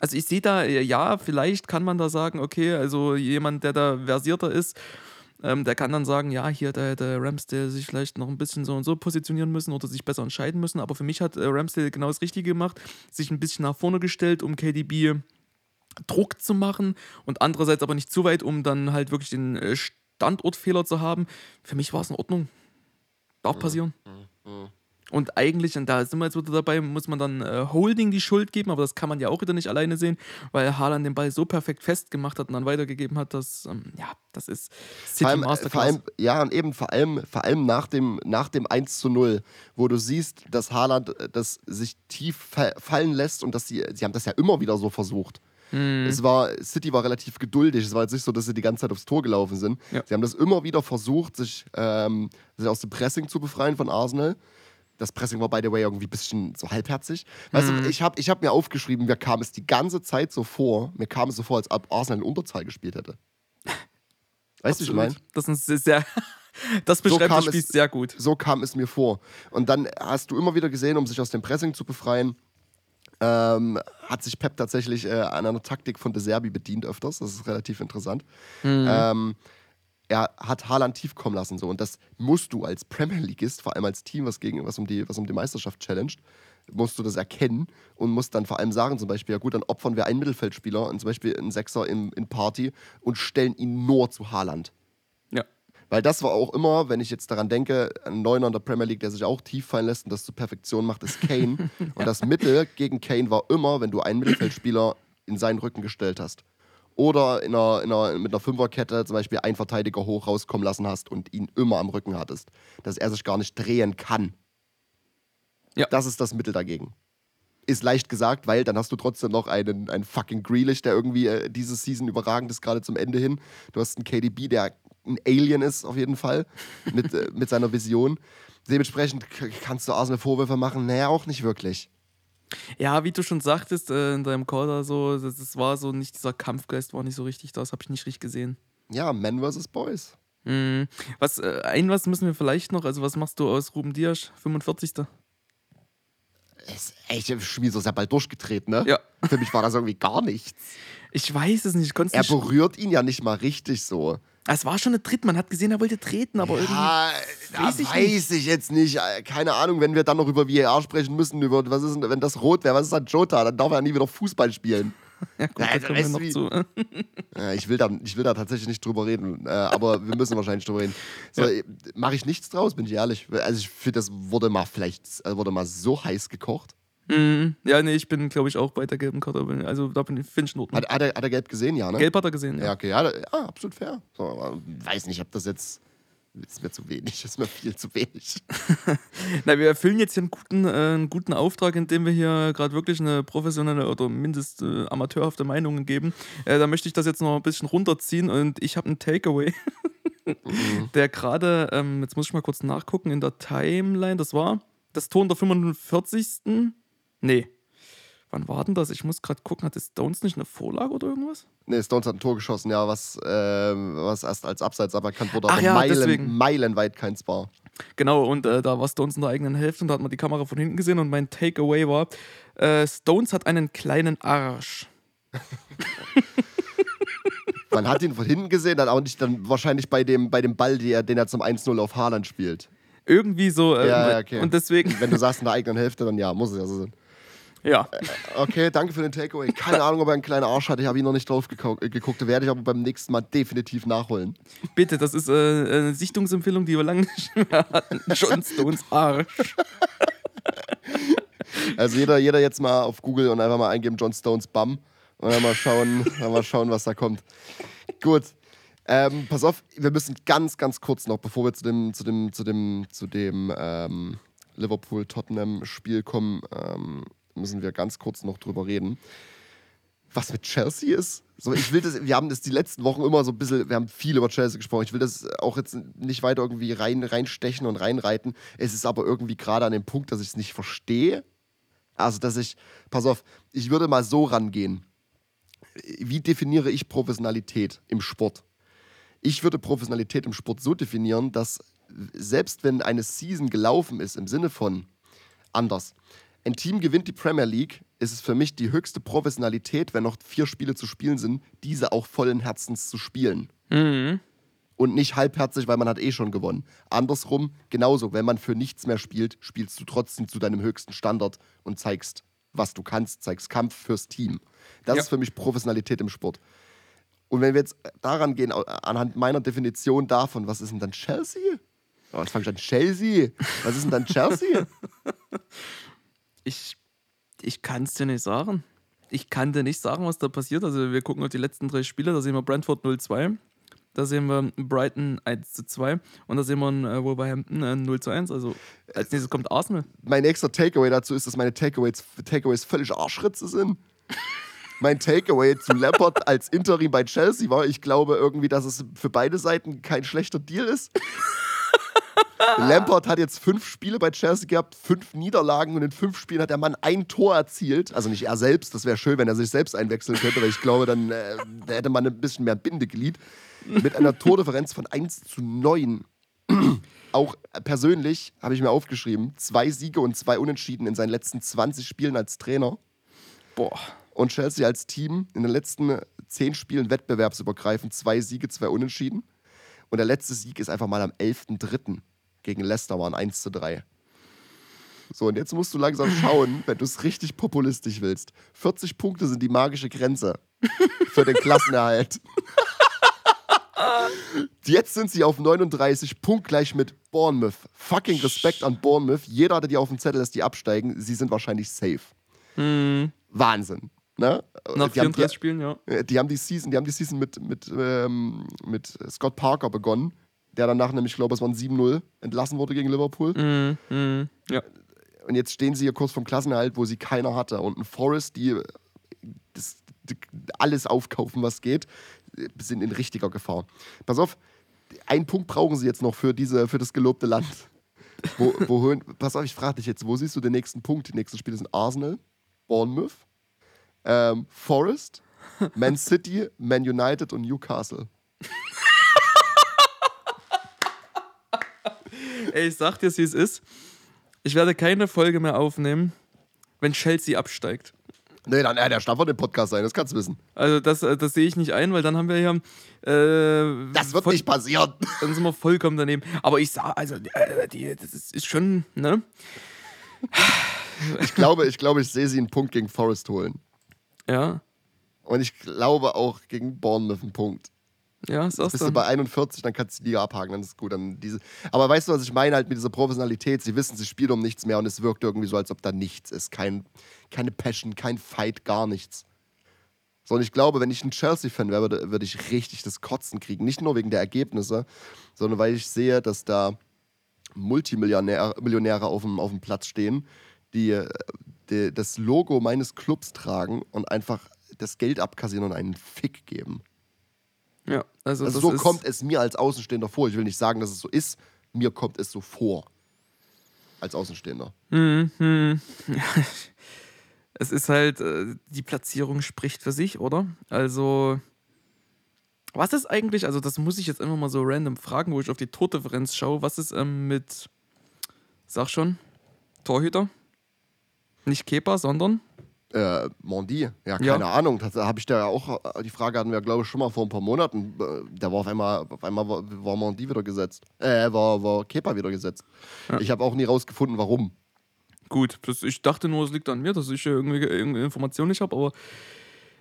Also ich sehe da, äh, ja, vielleicht kann man da sagen, okay, also jemand, der da versierter ist, ähm, der kann dann sagen, ja, hier der, der Ramsdale sich vielleicht noch ein bisschen so und so positionieren müssen oder sich besser entscheiden müssen. Aber für mich hat äh, Ramsdale genau das Richtige gemacht, sich ein bisschen nach vorne gestellt, um KDB Druck zu machen und andererseits aber nicht zu weit, um dann halt wirklich den äh, Standortfehler zu haben. Für mich war es in Ordnung. Darf passieren. Und eigentlich, und da sind wir jetzt wieder dabei, muss man dann äh, Holding die Schuld geben, aber das kann man ja auch wieder nicht alleine sehen, weil Haaland den Ball so perfekt festgemacht hat und dann weitergegeben hat, dass, ähm, ja, das ist City Vor allem, äh, Masterclass. vor allem, ja, und eben vor allem, vor allem nach, dem, nach dem 1 zu 0, wo du siehst, dass Haaland äh, das sich tief fa fallen lässt und dass sie, sie haben das ja immer wieder so versucht. Mhm. Es war, City war relativ geduldig. Es war jetzt nicht so, dass sie die ganze Zeit aufs Tor gelaufen sind. Ja. Sie haben das immer wieder versucht, sich, ähm, sich aus dem Pressing zu befreien von Arsenal. Das Pressing war, by the way, irgendwie ein bisschen so halbherzig. Weißt Mhm. du, ich habe ich hab mir aufgeschrieben, mir kam es die ganze Zeit so vor, mir kam es so vor, als ob Arsenal in Unterzahl gespielt hätte. Weißt du, wie ich meine? Das ist sehr, das beschreibt kam das Spiel es- sehr gut. So kam es mir vor. Und dann hast du immer wieder gesehen, um sich aus dem Pressing zu befreien, ähm, hat sich Pep tatsächlich äh, an einer Taktik von De Serbi bedient öfters. Das ist relativ interessant. Ähm, er hat Haaland tief kommen lassen. So. Und das musst du als Premier Leagueist, vor allem als Team, was, gegen, was, um, die, was um die Meisterschaft challenged, musst du das erkennen und musst dann vor allem sagen, zum Beispiel, ja gut, dann opfern wir einen Mittelfeldspieler, und zum Beispiel einen Sechser in, in Party und stellen ihn nur zu Haaland. Ja. Weil das war auch immer, wenn ich jetzt daran denke, ein Neuner in der Premier League, der sich auch tief fallen lässt und das zur Perfektion macht, ist Kane. Und das Mittel gegen Kane war immer, wenn du einen Mittelfeldspieler in seinen Rücken gestellt hast. Oder in einer, in einer, mit einer Fünferkette zum Beispiel einen Verteidiger hoch rauskommen lassen hast und ihn immer am Rücken hattest. Dass er sich gar nicht drehen kann. Ja. Das ist das Mittel dagegen. Ist leicht gesagt, weil dann hast du trotzdem noch einen, einen fucking Grealish, der irgendwie äh, diese Season überragend ist, gerade zum Ende hin. Du hast einen KDB, der ein Alien ist, auf jeden Fall, mit, äh, mit seiner Vision. Dementsprechend kannst du Arsenal Vorwürfe machen. Naja, auch nicht wirklich. Ja, wie du schon sagtest äh, in deinem Call da so, das, das war so nicht, dieser Kampfgeist war nicht so richtig da, das habe ich nicht richtig gesehen. Ja, Men vs. Boys. Mhm. Was, äh, ein was müssen wir vielleicht noch, also was machst du aus Ruben Dias, 45. Ist echt, Schmieso ist ja bald durchgedreht, ne? Ja. Für mich war das irgendwie gar nichts. Ich weiß es nicht, ich Er nicht. berührt ihn ja nicht mal richtig so. Es war schon ein Tritt, man hat gesehen, er wollte treten, aber irgendwie. Ja, da weiß ich weiß ich jetzt nicht. Äh, Keine Ahnung, wenn wir dann noch über VAR sprechen müssen, über was ist denn, wenn das rot wäre, was ist dann Jota? Dann darf er nie wieder Fußball spielen. Ja, gut, Ja, da also noch wie- zu. Ja, ich, will da, ich will da tatsächlich nicht drüber reden, äh, aber wir müssen wahrscheinlich drüber reden. So, Ja. Mache ich nichts draus, bin ich ehrlich. Also ich finde, das wurde mal vielleicht, äh, wurde mal so heiß gekocht. Mhm. Ja, nee, ich bin, glaube ich, auch bei der gelben Karte. Also da bin ich, finde ich in Ordnung. Hat, hat, er, hat er gelb gesehen, ja, ne? Gelb hat er gesehen, ja. Ja, okay, ja, ja absolut fair. So, weiß nicht, ob das jetzt. Ist mir zu wenig, ist mir viel zu wenig. Na, wir erfüllen jetzt hier einen guten, äh, einen guten Auftrag, indem wir hier gerade wirklich eine professionelle oder mindest äh, amateurhafte Meinung geben. Äh, da möchte ich das jetzt noch ein bisschen runterziehen und ich habe einen Takeaway, der gerade, ähm, jetzt muss ich mal kurz nachgucken, in der Timeline, das war das Tor in der 45. Nee. Wann war denn das? Ich muss gerade gucken, hat Stones nicht eine Vorlage oder irgendwas? Nee, Stones hat ein Tor geschossen, ja, was, ähm, was erst als Abseits aberkannt wurde, Ach aber ja, Meilen, deswegen. meilenweit keins war. Genau, und äh, da war Stones in der eigenen Hälfte und da hat man die Kamera von hinten gesehen und mein Takeaway war, äh, Stones hat einen kleinen Arsch. Man hat ihn von hinten gesehen, dann auch nicht dann wahrscheinlich bei dem, bei dem Ball, den er, den er zum 1-0 auf Haaland spielt. Irgendwie so. Äh, Ja, ja, okay. Und deswegen, Wenn du sagst in der eigenen Hälfte, dann ja, muss es ja so sein. Ja. Okay, danke für den Takeaway. Keine Ahnung, ob er einen kleinen Arsch hat. Ich habe ihn noch nicht drauf äh, geguckt. Werde ich aber beim nächsten Mal definitiv nachholen. Bitte, das ist äh, eine Sichtungsempfehlung, die wir lange nicht mehr hatten. John Stones Arsch. Also jeder, jeder jetzt mal auf Google und einfach mal eingeben John Stones Bum und dann mal schauen, dann mal schauen, was da kommt. Gut. Ähm, pass auf, wir müssen ganz, ganz kurz noch, bevor wir zu dem, zu dem, zu dem, zu dem ähm, Liverpool-Tottenham-Spiel kommen, ähm, müssen wir ganz kurz noch drüber reden. Was mit Chelsea ist. So, ich will das, wir haben das die letzten Wochen immer so ein bisschen, wir haben viel über Chelsea gesprochen. Ich will das auch jetzt nicht weiter irgendwie rein, reinstechen und reinreiten. Es ist aber irgendwie gerade an dem Punkt, dass ich es nicht verstehe. Also, dass ich, pass auf, ich würde mal so rangehen. Wie definiere ich Professionalität im Sport? Ich würde Professionalität im Sport so definieren, dass selbst wenn eine Season gelaufen ist, im Sinne von anders, ein Team gewinnt die Premier League, ist es für mich die höchste Professionalität, wenn noch vier Spiele zu spielen sind, diese auch vollen Herzens zu spielen. Mhm. Und nicht halbherzig, weil man hat eh schon gewonnen. Andersrum, genauso, wenn man für nichts mehr spielt, spielst du trotzdem zu deinem höchsten Standard und zeigst, was du kannst, zeigst Kampf fürs Team. Das Ja. ist für mich Professionalität im Sport. Und wenn wir jetzt daran gehen, anhand meiner Definition davon, was ist denn dann Chelsea? Oh, jetzt fange ich an, Chelsea. Was ist denn dann Chelsea? Ich, ich kann es dir nicht sagen. Ich kann dir nicht sagen, was da passiert. Also wir gucken auf die letzten drei Spiele. Da sehen wir Brentford 0-2. Da sehen wir Brighton 1-2. Und da sehen wir äh, Wolverhampton äh, 0-1. Also als nächstes kommt Arsenal. mein nächster Takeaway dazu ist, dass meine Takeaways, Takeaways völlig Arschritze sind. Mein Takeaway zu Lampard als Interim bei Chelsea war, ich glaube irgendwie, dass es für beide Seiten kein schlechter Deal ist. Lampard hat jetzt fünf Spiele bei Chelsea gehabt, fünf Niederlagen und in fünf Spielen hat der Mann ein Tor erzielt. Also nicht er selbst, das wäre schön, wenn er sich selbst einwechseln könnte, weil ich glaube, dann äh, hätte man ein bisschen mehr Bindeglied. Mit einer Tordifferenz von 1 zu 9 auch persönlich habe ich mir aufgeschrieben, zwei Siege und zwei Unentschieden in seinen letzten 20 Spielen als Trainer. Boah. Und Chelsea als Team in den letzten zehn Spielen wettbewerbsübergreifend zwei Siege, zwei Unentschieden. Und der letzte Sieg ist einfach mal am 11.3. gegen Leicester, waren 1 zu 3. So, und jetzt musst du langsam schauen, wenn du es richtig populistisch willst. 40 Punkte sind die magische Grenze für den Klassenerhalt. Jetzt sind sie auf 39, punktgleich mit Bournemouth. Fucking Respekt an Bournemouth. Jeder hatte die auf dem Zettel, dass die absteigen. Sie sind wahrscheinlich safe. Wahnsinn. Ne? Nach die, haben, 34 die, Spielen, ja. die haben die Season, die haben die Season mit, mit, ähm, mit Scott Parker begonnen, der danach nämlich, ich glaube, es waren 7-0 entlassen wurde gegen Liverpool. Mhm, mhm, ja. Und jetzt stehen sie hier kurz vom Klassenerhalt, wo sie keiner hatte. Und ein Forest, die, das, die alles aufkaufen, was geht, sind in richtiger Gefahr. Pass auf, einen Punkt brauchen sie jetzt noch für, diese, für das gelobte Land. Wo, wo, pass auf, ich frage dich jetzt, wo siehst du den nächsten Punkt? Die nächsten Spiele sind Arsenal, Bournemouth, ähm, Forest, Man City, Man United und Newcastle. Ey, ich sag dir, wie es ist. Ich werde keine Folge mehr aufnehmen, wenn Chelsea absteigt. Nee, dann, äh, der von dem Podcast sein, das kannst du wissen. Also das, äh, das sehe ich nicht ein, weil dann haben wir ja äh, Das wird voll- nicht passieren. dann sind wir vollkommen daneben. Aber ich sag, also äh, die, das ist, ist schon, ne? Ich glaube, ich, glaube, ich sehe sie einen Punkt gegen Forest holen. Ja, Und ich glaube auch gegen Bournemouth einen Punkt. Ja, sagst Bist du du. bei 41, dann kannst du die Liga abhaken, dann ist gut. Dann diese Aber weißt du, was ich meine halt mit dieser Professionalität? Sie wissen, sie spielen um nichts mehr und es wirkt irgendwie so, als ob da nichts ist. Kein, keine Passion, kein Fight, gar nichts. So, und ich glaube, wenn ich ein Chelsea-Fan wäre, würde, würde ich richtig das Kotzen kriegen. Nicht nur wegen der Ergebnisse, sondern weil ich sehe, dass da Multimillionäre Millionäre auf dem, auf dem Platz stehen, die, äh, die das Logo meines Clubs tragen und einfach das Geld abkassieren und einen Fick geben. Ja, also, Also so kommt es mir als Außenstehender vor. Ich will nicht sagen, dass es so ist. Mir kommt es so vor. Als Außenstehender. es ist halt, äh, die Platzierung spricht für sich, oder? Also, was ist eigentlich, also das muss ich jetzt einfach mal so random fragen, wo ich auf die Tordifferenz schaue. Was ist ähm, mit, sag schon, Torhüter? Nicht Kepa, sondern? Äh, Mondi, ja, keine Ja. Ahnung. Da habe ich da ja auch, äh, die Frage hatten wir, glaube ich, schon mal vor ein paar Monaten. Äh, Da war auf einmal, auf einmal war, war Mondi wieder gesetzt. Äh, war, war Kepa wieder gesetzt. Ich habe auch nie rausgefunden, warum. Gut, das, ich dachte nur, es liegt an mir, dass ich äh, irgendwie irgendeine Information nicht habe, aber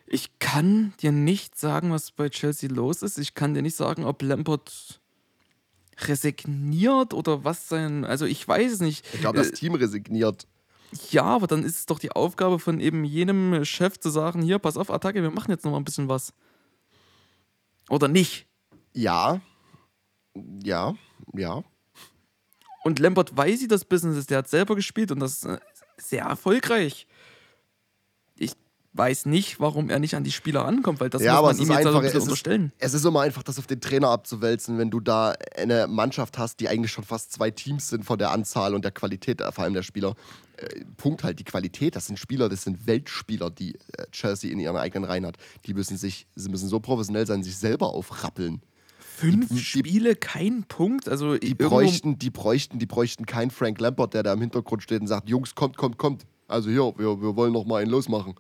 ich kann dir nicht sagen, was bei Chelsea los ist. Ich kann dir nicht sagen, ob Lampard resigniert oder was sein. Also ich weiß es nicht. Ich glaube, das Äh, Team resigniert. Ja, aber dann ist es doch die Aufgabe von eben jenem Chef zu sagen, hier, pass auf, Attacke, wir machen jetzt noch mal ein bisschen was. Oder nicht. Ja. Ja. Ja. Und Lampard weiß, wie das Business ist. Der hat selber gespielt und das ist äh, sehr erfolgreich. Weiß nicht, warum er nicht an die Spieler rankommt, weil das ja, muss man ihm ist jetzt also einfach, ein bisschen es ist, unterstellen. es ist immer einfach, das auf den Trainer abzuwälzen, wenn du da eine Mannschaft hast, die eigentlich schon fast zwei Teams sind von der Anzahl und der Qualität, äh, vor allem der Spieler. Äh, Punkt halt, die Qualität, das sind Spieler, das sind Weltspieler, die äh, Chelsea in ihren eigenen Reihen hat. Die müssen sich, sie müssen so professionell sein, sich selber aufrappeln. Fünf die- Spiele, kein Punkt. Also Die bräuchten, die bräuchten, die bräuchten keinen Frank Lampard, der da im Hintergrund steht und sagt, Jungs, kommt, kommt, kommt. Also hier, wir, wir wollen noch mal einen losmachen.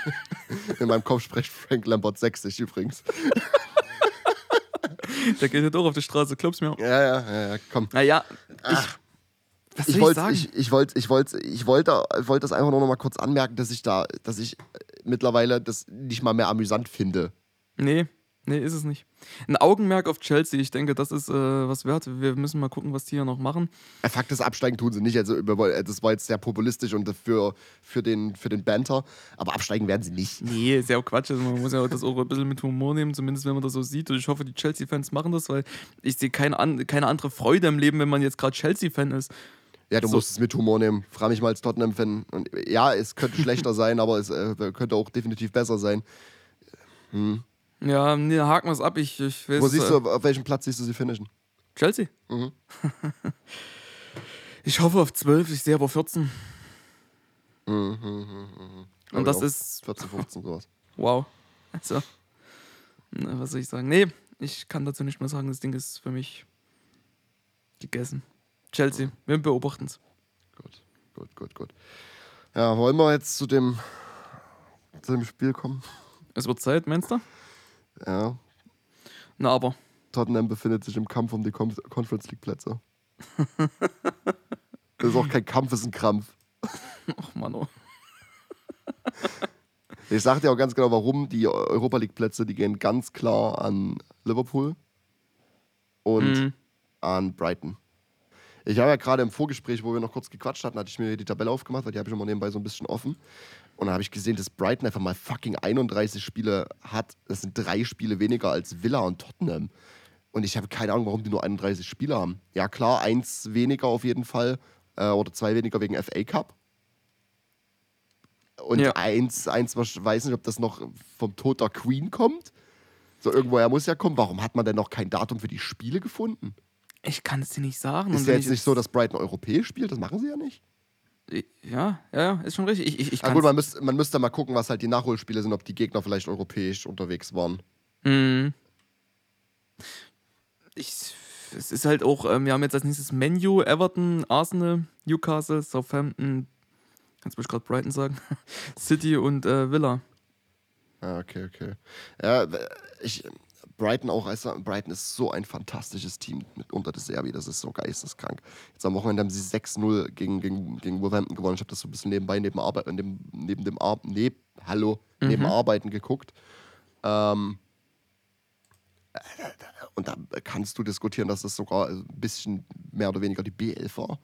in meinem Kopf spricht Frank Lampard 60 übrigens. Der geht ja doch auf die Straße, glaub's mir. Ja, ja, ja, ja komm. Naja, ich. Was soll Ich wollte ich, ich wollt, ich wollt, ich wollte, ich wollte das einfach nur noch mal kurz anmerken, dass ich da, dass ich mittlerweile das nicht mal mehr amüsant finde. Nee, nee, ist es nicht. Ein Augenmerk auf Chelsea, ich denke, das ist äh, was wert. Wir müssen mal gucken, was die hier noch machen. Äh, Fakt ist, absteigen tun sie nicht. Also, äh, das war jetzt sehr populistisch und für, für, den, für den Banter. Aber absteigen werden sie nicht. Nee, ist ja auch Quatsch. Also man muss ja das auch ein bisschen mit Humor nehmen, zumindest wenn man das so sieht. Und ich hoffe, die Chelsea-Fans machen das, weil ich sehe keine, an, keine andere Freude im Leben, wenn man jetzt gerade Chelsea-Fan ist. Ja, du So. musst es mit Humor nehmen. Frag mich mal als Tottenham-Fan. Ja, es könnte schlechter sein, aber es äh, könnte auch definitiv besser sein. Ja, nee, haken wir es ab. Ich, ich weiß, Wo siehst äh, du, auf welchem Platz siehst du sie finishen? Chelsea? Mhm. ich hoffe auf 12, ich sehe aber 14. Glaub Und das ich auch. ist 14, 15, sowas. Wow. Also, na, was soll ich sagen? Nee, ich kann dazu nicht mehr sagen. Das Ding ist für mich gegessen. Chelsea, wir beobachten es. Gut, gut, gut, gut. Ja, wollen wir jetzt zu dem, zu dem Spiel kommen? Es wird Zeit, meinst du? Ja. Na, aber Tottenham befindet sich im Kampf um die Con Conference League Plätze. das ist auch kein Kampf, es ist ein Krampf. Ach Mann, oh. Ich sag dir auch ganz genau, warum. Die Europa League Plätze, die gehen ganz klar an Liverpool und Mhm. an Brighton. Ich habe ja gerade im Vorgespräch, wo wir noch kurz gequatscht hatten, hatte ich mir die Tabelle aufgemacht, weil die habe ich immer nebenbei so ein bisschen offen. Und da habe ich gesehen, dass Brighton einfach mal fucking 31 Spiele hat. Das sind drei Spiele weniger als Villa und Tottenham. Und ich habe keine Ahnung, warum die nur 31 Spiele haben. Ja, klar, eins weniger auf jeden Fall. Äh, oder zwei weniger wegen FA Cup. Und Ja. eins, eins, was- weiß nicht, ob das noch vom Tod der Queen kommt. So, irgendwoher muss ja kommen. Warum hat man denn noch kein Datum für die Spiele gefunden? Ich kann es dir nicht sagen. Ist ja jetzt ich nicht so, dass Brighton europäisch spielt, das machen sie ja nicht. Ja, ja, ja, ist schon richtig. Ich, ich, ich Ja, kann's- gut, man, müsst, man müsste mal gucken, was halt die Nachholspiele sind, ob die Gegner vielleicht europäisch unterwegs waren. Mhm. Ich, es ist halt auch, ähm, wir haben jetzt als nächstes Menu, Everton, Arsenal, Newcastle, Southampton, kannst du mich gerade Brighton sagen, City und äh, Villa. Ah, okay, okay. Ja, ich, Brighton auch, also Brighton ist so ein fantastisches Team mit unter der Serbi, das ist so geisteskrank. Jetzt am Wochenende haben sie 6-0 gegen, gegen, gegen Wolverhampton gewonnen. Ich habe das so ein bisschen nebenbei, neben, Arbeit, neben, neben dem Ar neb, Hallo, neben Arbeiten geguckt. Ähm, und da kannst du diskutieren, dass das sogar ein bisschen mehr oder weniger die B11 war,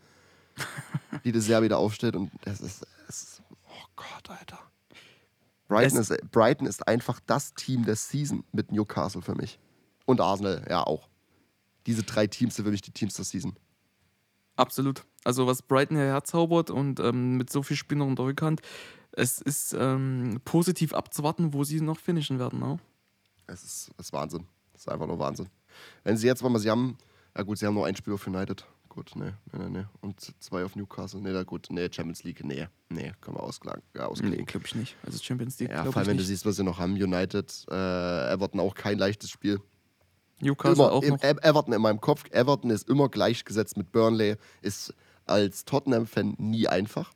die der Serbi da aufstellt. Und es ist, es ist, oh Gott, Alter. Brighton ist, Brighton ist einfach das Team der Season mit Newcastle für mich. Und Arsenal, ja auch. Diese drei Teams sind für mich die Teams der Season. Absolut. Also was Brighton hier herzaubert und ähm, mit so viel Spielern in der Rückhand, es ist ähm, positiv abzuwarten, wo sie noch finishen werden. Ne? Es ist, es ist Wahnsinn. Es ist einfach nur Wahnsinn. Wenn sie jetzt mal, sie haben, ja gut, sie haben nur ein Spiel auf United. Gut, nee, nee, nee, nee. Und zwei auf Newcastle. Nee, na gut, nee, Champions League, nee, nee, können wir ausklagen. Ja, ausklicken. Nee, glaube ich nicht. Also Champions League, Ja, vor allem, wenn du nicht. siehst, was sie noch haben. United, äh, Everton auch kein leichtes Spiel. Newcastle immer, auch noch. Everton in meinem Kopf. Everton ist immer gleichgesetzt mit Burnley. Ist als Tottenham-Fan nie einfach.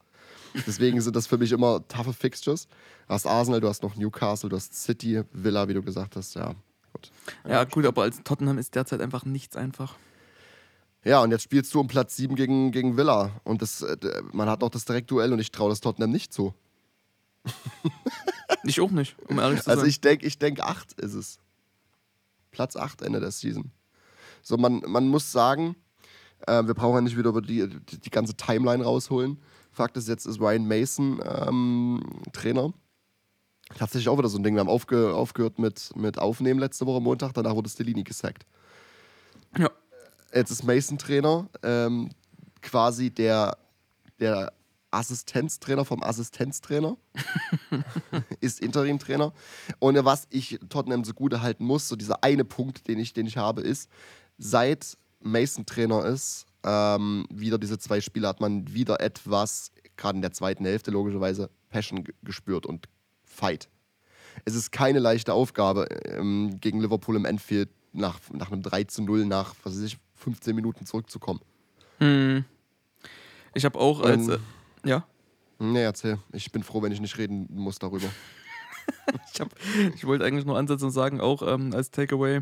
Deswegen sind das für mich immer toughe Fixtures. Du hast Arsenal, du hast noch Newcastle, du hast City, Villa, wie du gesagt hast. Ja, gut. Ja, gut, aber als Tottenham ist derzeit einfach nichts einfach. Ja, und jetzt spielst du um Platz 7 gegen, gegen Villa. Und das, äh, man hat auch das Direktduell und ich traue das Tottenham nicht zu. Ich auch nicht, um ehrlich zu Also sein. ich denke, ich denk 8 ist es. Platz 8 Ende der Season. So, man, man muss sagen, äh, wir brauchen ja nicht wieder über die, die, die ganze Timeline rausholen. Fakt ist, jetzt ist Ryan Mason ähm, Trainer. Tatsächlich auch wieder so ein Ding. Wir haben aufge, aufgehört mit, mit Aufnehmen letzte Woche Montag, danach wurde Stellini gesackt. ja. Jetzt ist Mason Trainer, ähm, quasi der, der Assistenztrainer vom Assistenztrainer. ist Interimtrainer. Und was ich Tottenham so gut halten muss, so dieser eine Punkt, den ich, den ich habe, ist, seit Mason Trainer ist, ähm, wieder diese zwei Spiele hat man wieder etwas, gerade in der zweiten Hälfte logischerweise, Passion ge- gespürt und Fight. Es ist keine leichte Aufgabe, ähm, gegen Liverpool im Enfield nach, nach einem 3 zu 0 nach, was weiß ich, 15 Minuten zurückzukommen. Hm. Ich habe auch als. Ähm. Äh, ja. Nee, erzähl. Ich bin froh, wenn ich nicht reden muss darüber. Ich, hab, ich wollte eigentlich nur ansetzen und sagen, auch ähm, als Takeaway,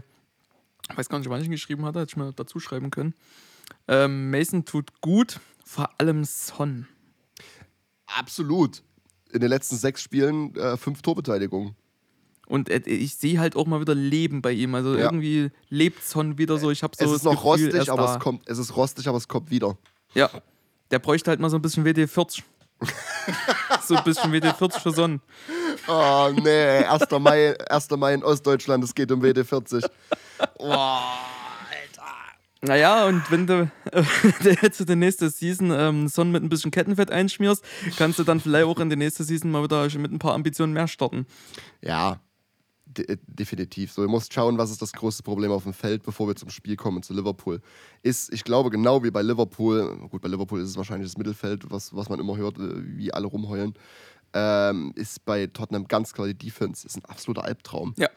ich weiß gar nicht, wann ich ihn geschrieben hatte, hätte ich mir dazu schreiben können. Ähm, Mason tut gut, vor allem Son. Absolut. In den letzten sechs Spielen äh, fünf Torbeteiligungen. Und äh, ich sehe halt auch mal wieder Leben bei ihm. Also Ja. irgendwie lebt Son wieder so. Ich habe so es ist noch Gefühl, rostig, aber da. es kommt. Es ist rostig, aber es kommt wieder. Ja, der bräuchte halt mal so ein bisschen WD40. so ein bisschen WD40 für Son. Oh nee, 1. Mai, 1. Mai in Ostdeutschland, es geht um WD40. Naja, und wenn du jetzt in die nächste Season ähm, Son mit ein bisschen Kettenfett einschmierst, kannst du dann vielleicht auch in die nächste Season mal wieder mit ein paar Ambitionen mehr starten. Ja, de definitiv. So, ihr müsst schauen, was ist das größte Problem auf dem Feld, bevor wir zum Spiel kommen zu Liverpool. Ist, ich glaube, genau wie bei Liverpool, gut, bei Liverpool ist es wahrscheinlich das Mittelfeld, was, was man immer hört, äh, wie alle rumheulen, ähm, ist bei Tottenham ganz klar die Defense. Ist ein absoluter Albtraum. Ja.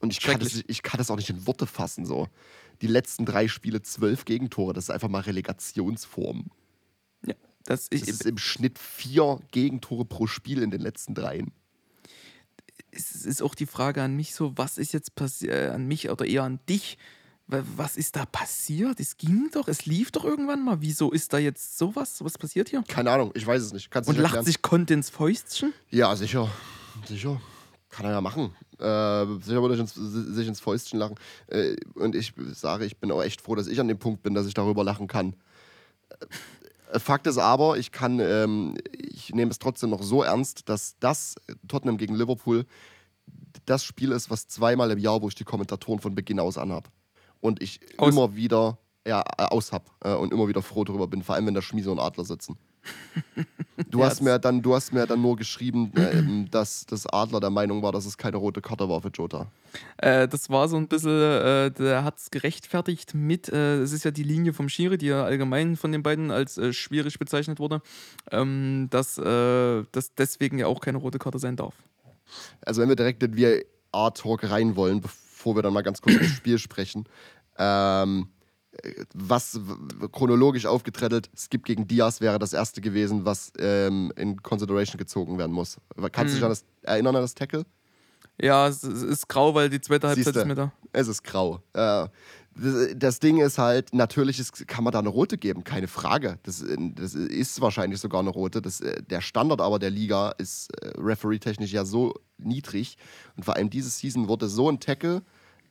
Und ich kann, das, ich kann das auch nicht in Worte fassen. So. Die letzten drei Spiele zwölf Gegentore, das ist einfach mal Relegationsform. ja das, ich, Das ist im Schnitt vier Gegentore pro Spiel in den letzten dreien. Es ist auch die Frage an mich so, was ist jetzt passiert, äh, an mich oder eher an dich? Wa- Was ist da passiert? Es ging doch, es lief doch irgendwann mal. Wieso ist da jetzt sowas? Was passiert hier? Keine Ahnung, ich weiß es nicht. Kannst Und nicht lacht sich Conte ins Fäustchen? Ja, sicher. Sicher. Kann er ja machen. Äh, sicher würde ich ins, sich ins Fäustchen lachen. Äh, und ich sage, ich bin auch echt froh, dass ich an dem Punkt bin, dass ich darüber lachen kann. Äh, Fakt ist aber, ich kann, ähm, ich nehme es trotzdem noch so ernst, dass das Tottenham gegen Liverpool das Spiel ist, was zweimal im Jahr, wo ich die Kommentatoren von Beginn aus anhab. Und ich Aus- immer wieder ja, äh, aushab äh, und immer wieder froh darüber bin, vor allem wenn da Schmiese und Adler sitzen. Du, Ja, hast mir dann, du hast mir dann nur geschrieben, äh, dass das Adler der Meinung war, dass es keine rote Karte war für Jota. Äh, das war so ein bisschen, äh, der hat es gerechtfertigt mit, äh, es ist ja die Linie vom Schiri, die ja allgemein von den beiden als äh, schwierig bezeichnet wurde, ähm, dass äh, das deswegen ja auch keine rote Karte sein darf. Also wenn wir direkt in VR-Talk rein wollen, bevor wir dann mal ganz kurz über das Spiel sprechen, ähm, äh, was chronologisch aufgetrettelt, Skip gegen Diaz wäre das erste gewesen, was ähm, in Consideration gezogen werden muss. Kannst du dich an das erinnern an das Tackle? Ja, es, ist grau, weil die zweite Halbzeit ist mir da. Es ist grau. Äh, das, das Ding ist halt, natürlich ist, kann man da eine rote geben, keine Frage. Das, äh, das ist wahrscheinlich sogar eine rote. Das, äh, der Standard aber der Liga ist äh, referee-technisch ja so niedrig. Und vor allem diese Season wurde so ein Tackle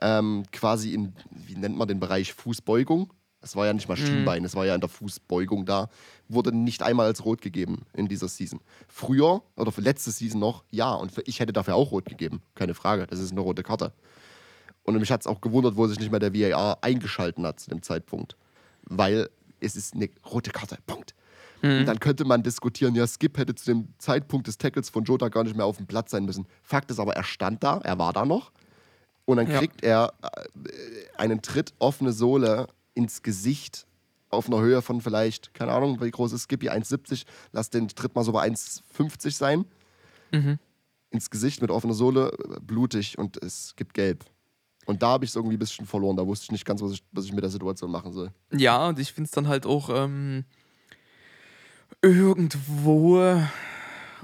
ähm, quasi in, wie nennt man den Bereich, Fußbeugung. Es war ja nicht mal Schienbein, es war ja in der Fußbeugung da. Wurde nicht einmal als rot gegeben in dieser Season. Früher oder für letzte Season noch, ja. Und ich hätte dafür auch rot gegeben. Keine Frage. Das ist eine rote Karte. Und mich hat es auch gewundert, wo sich nicht mehr der VAR eingeschalten hat zu dem Zeitpunkt. Weil es ist eine rote Karte. Punkt. Und dann könnte man diskutieren, ja, Skip hätte zu dem Zeitpunkt des Tackles von Jota gar nicht mehr auf dem Platz sein müssen. Fakt ist aber, er stand da, er war da noch. Und dann Ja. kriegt er äh, einen Tritt offene Sohle ins Gesicht auf einer Höhe von vielleicht, keine Ahnung, wie groß ist Skippy? 1,70. Lass den Tritt mal so bei 1,50 sein. Ins Gesicht mit offener Sohle, blutig und es gibt gelb. Und da habe ich es irgendwie ein bisschen verloren. Da wusste ich nicht ganz, was ich, was ich mit der Situation machen soll. Ja, und ich finde es dann halt auch ähm, irgendwo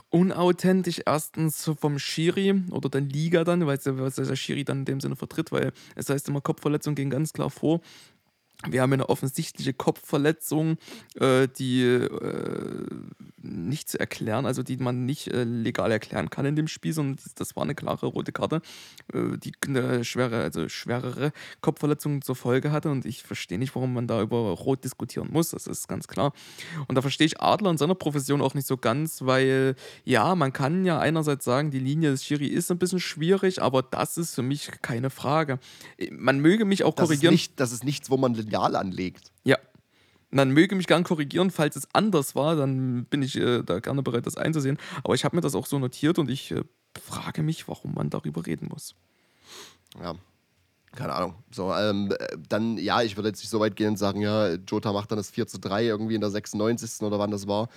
unauthentisch. Erstens vom Schiri oder der Liga dann, weil es ja- was der Schiri dann in dem Sinne vertritt, weil es heißt immer, Kopfverletzung gehen ganz klar vor. Wir haben eine offensichtliche Kopfverletzung, äh, die äh, nicht zu erklären, also die man nicht äh, legal erklären kann in dem Spiel, sondern das war eine klare rote Karte, äh, die eine schwere, also schwerere Kopfverletzung zur Folge hatte. Und ich verstehe nicht, warum man da über Rot diskutieren muss. Das ist ganz klar. Und da verstehe ich Adler in seiner Profession auch nicht so ganz, weil ja, man kann ja einerseits sagen, die Linie des Schiri ist ein bisschen schwierig, aber das ist für mich keine Frage. Man möge mich auch Das ist, korrigieren. nicht, das ist nichts, wo man Lineal anlegt. Ja. Dann möge mich gern korrigieren, falls es anders war, dann bin ich äh, da gerne bereit, das einzusehen. Aber ich habe mir das auch so notiert und ich äh, frage mich, warum man darüber reden muss. Ja. Keine Ahnung. So, ähm, äh, dann, ja, ich würde jetzt nicht so weit gehen und sagen, ja, Jota macht dann das 4 zu 3 irgendwie in der 96. oder wann das war.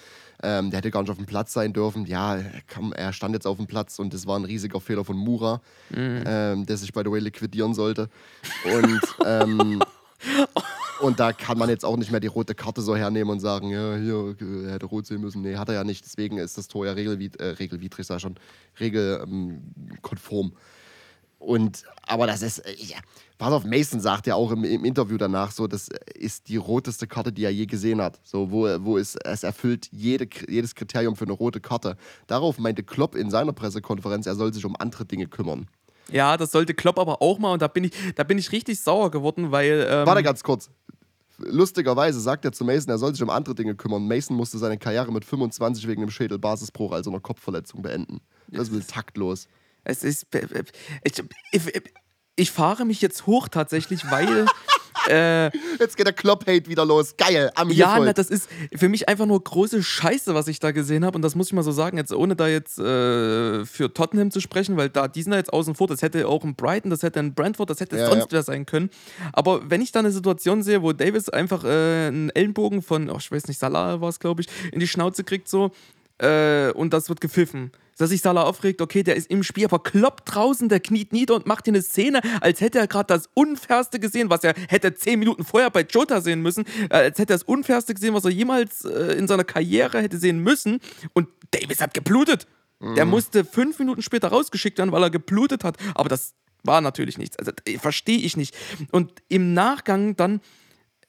Ähm, der hätte gar nicht auf dem Platz sein dürfen. Ja, komm, er stand jetzt auf dem Platz und das war ein riesiger Fehler von Mura, ähm, der sich by the way liquidieren sollte. Und, ähm, und da kann man jetzt auch nicht mehr die rote Karte so hernehmen und sagen, ja, hier, äh, er hätte rot sehen müssen. Nee, hat er ja nicht. Deswegen ist das Tor ja regelwid äh, regelwidrig, ich schon, regelkonform. Und, aber das ist, äh, ja, pass auf, Mason sagt ja auch im, im Interview danach so, das ist die roteste Karte, die er je gesehen hat. So, wo, wo es, es erfüllt jede, jedes Kriterium für eine rote Karte. Darauf meinte Klopp in seiner Pressekonferenz, er soll sich um andere Dinge kümmern. Ja, das sollte Klopp aber auch mal und da bin ich, da bin ich richtig sauer geworden, weil. Ähm, Warte ganz kurz. Lustigerweise sagt er zu Mason, er soll sich um andere Dinge kümmern. Mason musste seine Karriere mit 25 wegen einem Schädelbasisbruch, also einer Kopfverletzung, beenden. Das ist taktlos. Es ist. Ich, ich, ich fahre mich jetzt hoch tatsächlich, weil. äh, Jetzt geht der Klopp-Hate wieder los. Geil, am Ja, na, das ist für mich einfach nur große Scheiße, was ich da gesehen habe. Und das muss ich mal so sagen, jetzt ohne da jetzt äh, für Tottenham zu sprechen, weil da, die sind da jetzt außen vor. Das hätte auch ein Brighton, das hätte ein Brentford, das hätte Ja, sonst ja. wer sein können. Aber wenn ich da eine Situation sehe, wo Davis einfach äh, einen Ellenbogen von, oh, ich weiß nicht, Salah war es, glaube ich, in die Schnauze kriegt so äh, und das wird gepfiffen. Dass sich Salah aufregt, okay, der ist im Spiel, aber kloppt draußen, der kniet nieder und macht hier eine Szene, als hätte er gerade das Unfairste gesehen, was er hätte zehn Minuten vorher bei Jota sehen müssen, äh, als hätte er das Unfairste gesehen, was er jemals äh, in seiner Karriere hätte sehen müssen. Und Davis hat geblutet. Der musste fünf Minuten später rausgeschickt werden, weil er geblutet hat. Aber das War natürlich nichts. Also äh, verstehe ich nicht. Und im Nachgang dann,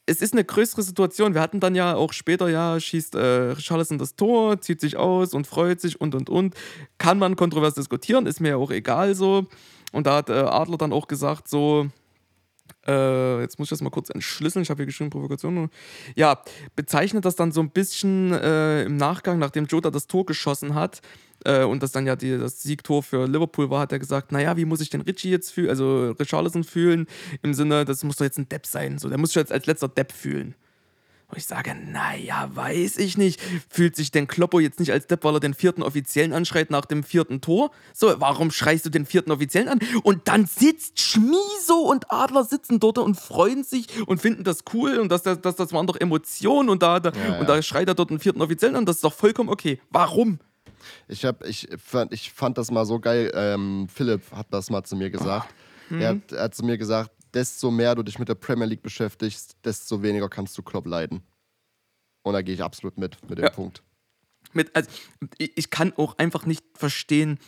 es ist eine größere Situation. Wir hatten dann ja auch später, ja, schießt äh, Richarlison das Tor, zieht sich aus und freut sich und und und. Kann man kontrovers diskutieren, ist mir ja auch egal so. Und da hat äh, Adler dann auch gesagt, so, äh, jetzt muss ich das mal kurz entschlüsseln. Ich habe hier geschrieben, Provokation. Ja, bezeichnet das dann so ein bisschen äh, im Nachgang, nachdem Jota das Tor geschossen hat äh, und das dann ja die, das Siegtor für Liverpool war, hat er gesagt: Naja, wie muss ich denn Richie jetzt fühlen, also Richarlison fühlen? Im Sinne, das muss doch jetzt ein Depp sein. So, der muss sich jetzt als letzter Depp fühlen. Und ich sage, naja, weiß ich nicht. Fühlt sich denn Kloppo jetzt nicht als Depp, weil er den vierten Offiziellen anschreit nach dem vierten Tor? So, warum schreist du den vierten Offiziellen an? Und dann sitzt Schmieso und Adler sitzen dort und freuen sich und finden das cool und das, das, das, das waren doch Emotionen und da, da, Ja, ja. und da schreit er dort den vierten Offiziellen an. Das ist doch vollkommen okay. Warum? Ich, hab, ich, fand, ich fand das mal so geil. Ähm, Philipp hat das mal zu mir gesagt. Mhm. Er, hat, er hat zu mir gesagt, desto mehr du dich mit der Premier League beschäftigst, desto weniger kannst du Klopp leiden. Und da gehe ich absolut mit, mit dem Ja. Punkt. mit, also, ich kann auch einfach nicht verstehen,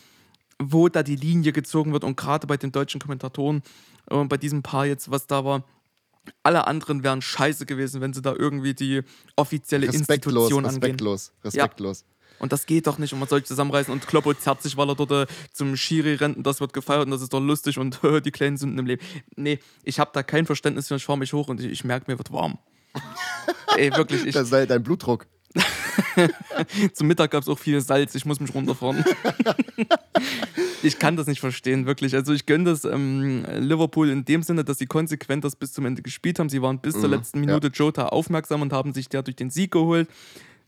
wo da die Linie gezogen wird und gerade bei den deutschen Kommentatoren und bei diesem Paar jetzt, was da war, alle anderen wären scheiße gewesen, wenn sie da irgendwie die offizielle Respektlos, Institution angehen. respektlos, respektlos. Und das geht doch nicht und man soll sich zusammenreißen und Kloppo zerrt sich, weil er dort äh, zum Schiri rennt und das wird gefeiert und das ist doch lustig und die kleinen Sünden im Leben. Nee, ich habe da kein Verständnis für, ich fahre mich hoch und ich, ich merke, mir wird warm. Ey, wirklich, ich, Das ist dein Blutdruck. Zum Mittag gab es auch viel Salz, ich muss mich runterfahren. ich kann das nicht verstehen, wirklich. Also ich gönne das ähm, Liverpool in dem Sinne, dass sie konsequent das bis zum Ende gespielt haben. Sie waren bis zur Mhm, letzten Minute Jota aufmerksam und haben sich dadurch den Sieg geholt.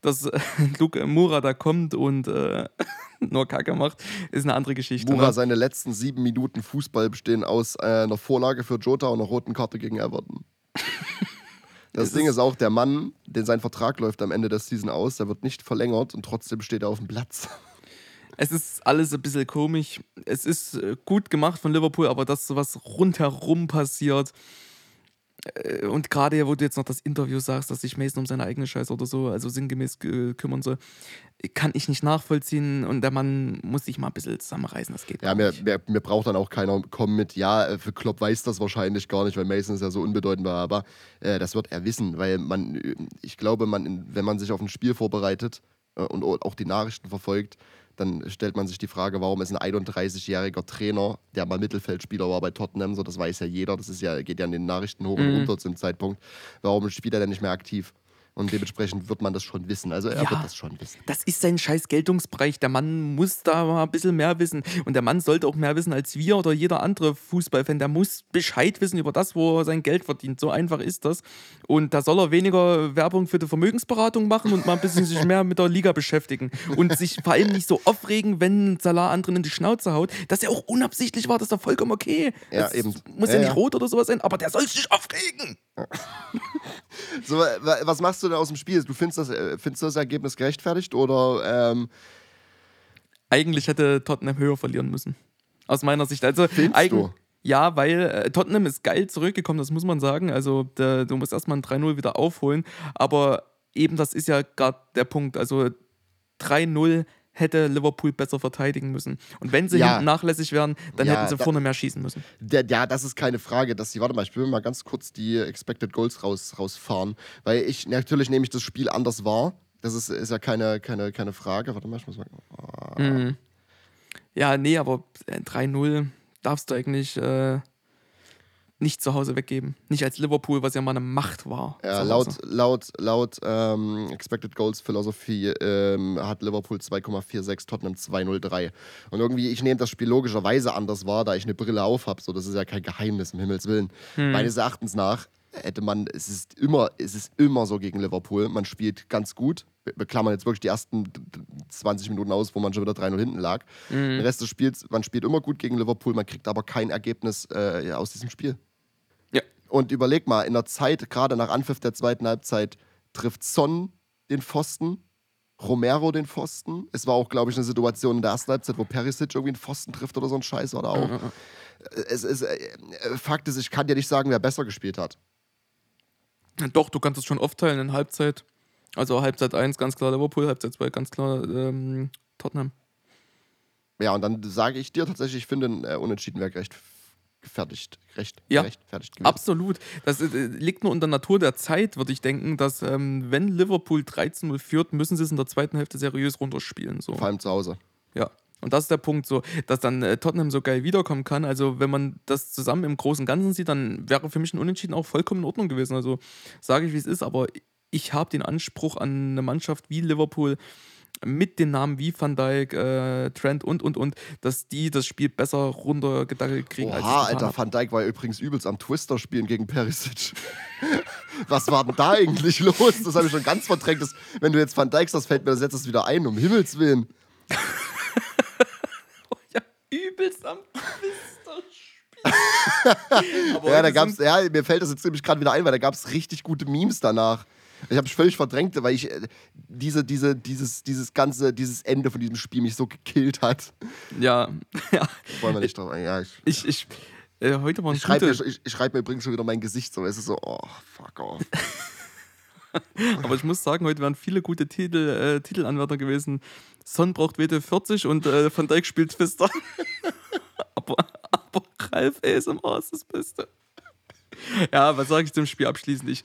Dass äh, Luke Mura da kommt und äh, nur Kacke macht, ist eine andere Geschichte. Mura, Ne? seine letzten sieben Minuten Fußball bestehen aus äh, einer Vorlage für Jota und einer roten Karte gegen Everton. Das Es Ding ist- auch, der Mann, den sein Vertrag läuft am Ende der Season aus, der wird nicht verlängert und trotzdem steht er auf dem Platz. Es ist alles ein bisschen komisch. Es ist äh, gut gemacht von Liverpool, aber das, was rundherum passiert, äh, und gerade wo du jetzt noch das Interview sagst, dass sich Mason um seine eigene Scheiße oder so, also sinngemäß äh, kümmern soll, kann ich nicht nachvollziehen und der Mann muss sich mal ein bisschen zusammenreißen, das geht Ja, mir, nicht. mir, mir braucht dann auch keiner kommen mit, ja, äh, für Klopp weiß das wahrscheinlich gar nicht, weil Mason ist ja so unbedeutend war, aber äh, das wird er wissen, weil man, äh, ich glaube, man, wenn man sich auf ein Spiel vorbereitet äh, und auch die Nachrichten verfolgt, dann stellt man sich die Frage, warum ist ein 31-jähriger Trainer, der mal Mittelfeldspieler war bei Tottenham, so das weiß ja jeder, das ist ja, geht ja in den Nachrichten hoch und Mhm. runter zum Zeitpunkt, warum spielt er denn nicht mehr aktiv? Und dementsprechend wird man das schon wissen. Also er Ja. wird das schon wissen. Das ist sein scheiß Geltungsbereich. Der Mann muss da mal ein bisschen mehr wissen. Und der Mann sollte auch mehr wissen als wir oder jeder andere Fußballfan. Der muss Bescheid wissen über das, wo er sein Geld verdient. So einfach ist das. Und da soll er weniger Werbung für die Vermögensberatung machen und mal ein bisschen sich mehr mit der Liga beschäftigen. Und sich vor allem nicht so aufregen, wenn Salah anderen in die Schnauze haut. Dass er auch unabsichtlich war, das ist doch vollkommen okay. Ja, das eben. Muss ja, Ja, nicht rot oder sowas sein, aber der soll sich aufregen. So, wa- was machst du denn aus dem Spiel? Du findest das, äh, findest du das Ergebnis gerechtfertigt oder ähm, Eigentlich hätte Tottenham höher verlieren müssen. Aus meiner Sicht. Also Findest du? Ja, weil äh, Tottenham ist geil zurückgekommen, das muss man sagen. Also der, du musst erstmal ein 3-0 wieder aufholen. Aber eben das ist ja gerade der Punkt. Also 3-0 hätte Liverpool besser verteidigen müssen. Und wenn sie Ja. nachlässig wären, dann Ja, hätten sie da- vorne mehr schießen müssen. Der, ja, das ist keine Frage, dass sie, warte mal, ich will mal ganz kurz die Expected Goals raus, rausfahren, weil ich, natürlich nehme ich das Spiel anders wahr. Das ist, ist ja keine, keine, keine Frage. Warte mal, ich muss mal. Ah. Mhm. Ja, nee, aber äh, 3-0 darfst du eigentlich äh, nicht zu Hause weggeben. Nicht als Liverpool, was ja mal eine Macht war. Ja, laut laut, laut ähm, Expected Goals Philosophie ähm, hat Liverpool 2,46, Tottenham 2,03. Und irgendwie, ich nehme das Spiel logischerweise anders wahr, da ich eine Brille auf habe. So, das ist ja kein Geheimnis, um Himmels Willen. Hm. Meines Erachtens nach hätte man, es ist immer, es ist immer so gegen Liverpool. Man spielt ganz gut. Wir klammern jetzt wirklich die ersten d- d- 20 Minuten aus, wo man schon wieder 3-0 hinten lag. Mhm. Den Rest des Spiels, man spielt immer gut gegen Liverpool, man kriegt aber kein Ergebnis äh, aus diesem Spiel. Und überleg mal, in der Zeit, gerade nach Anpfiff der zweiten Halbzeit, trifft Son den Pfosten, Romero den Pfosten. Es war auch, glaube ich, eine Situation in der ersten Halbzeit, wo Perisic irgendwie einen Pfosten trifft oder so ein Scheiß oder auch. Mhm. Es ist, äh, äh, Fakt ist, ich kann dir nicht sagen, wer besser gespielt hat. Doch, du kannst es schon aufteilen in Halbzeit. Also Halbzeit 1 ganz klar Liverpool, Halbzeit 2 ganz klar ähm, Tottenham. Ja, und dann sage ich dir tatsächlich, ich finde, ein äh, Unentschieden wäre gerecht, gefertigt, recht, Ja. gerechtfertigt gewesen. Absolut. Das äh, liegt nur in der Natur der Zeit, würde ich denken, dass ähm, wenn Liverpool 13-0 führt, müssen sie es in der zweiten Hälfte seriös runterspielen. So. Vor allem zu Hause. Ja. Und das ist der Punkt, so, dass dann äh, Tottenham so geil wiederkommen kann. Also, wenn man das zusammen im Großen und Ganzen sieht, dann wäre für mich ein Unentschieden auch vollkommen in Ordnung gewesen. Also, sage ich, wie es ist, aber ich habe den Anspruch an eine Mannschaft wie Liverpool mit den Namen wie Van Dijk, äh, Trent und, und, und, dass die das Spiel besser runtergedackelt kriegen, als Oha, getan Alter. Van Dijk war übrigens übelst am Twister spielen gegen Perisic. Was war denn da eigentlich los? Das habe ich schon ganz verdrängt. Das, wenn du jetzt Van Dijk sagst, fällt mir das jetzt wieder ein, um Himmels Willen. Ja, übelst am Twister-Spiel. Aber Ja, da gab's, ja, mir fällt das jetzt nämlich gerade wieder ein, weil da gab es richtig gute Memes danach. Ich habe es völlig verdrängt, weil ich äh, diese, diese, dieses, dieses ganze, dieses Ende von diesem Spiel mich so gekillt hat. Ja, ja. Wollen wir nicht drauf ein. Ja, ich, Ich, ich, äh, heute war ein ich schreibe mir, ich, ich schreib mir übrigens schon wieder mein Gesicht so. Es ist so, oh, fuck off. aber ich muss sagen, heute wären viele gute Titel, äh, Titelanwärter gewesen. Son braucht WD40 und äh, Van Dijk spielt Twister. aber, aber Ralf ASMR ist das Beste. Ja, was sage ich zum Spiel abschließend? Ich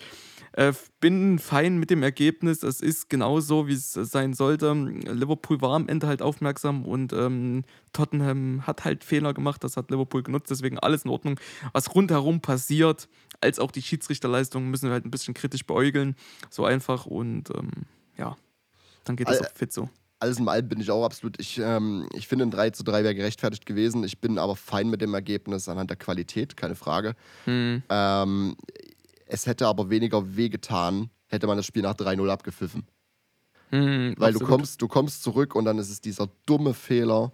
äh, bin fein mit dem Ergebnis. Es ist genau so, wie es sein sollte. Liverpool war am Ende halt aufmerksam und ähm, Tottenham hat halt Fehler gemacht. Das hat Liverpool genutzt. Deswegen alles in Ordnung. Was rundherum passiert, als auch die Schiedsrichterleistung, müssen wir halt ein bisschen kritisch beäugeln. So einfach und ähm, ja, dann geht es auch fit so. Alles in allem bin ich auch absolut. Ich, ähm, ich finde, ein 3 zu 3 wäre gerechtfertigt gewesen. Ich bin aber fein mit dem Ergebnis anhand der Qualität, keine Frage. Hm. Ähm, es hätte aber weniger wehgetan, hätte man das Spiel nach 3-0 abgepfiffen. Hm, Weil du kommst, du kommst zurück und dann ist es dieser dumme Fehler.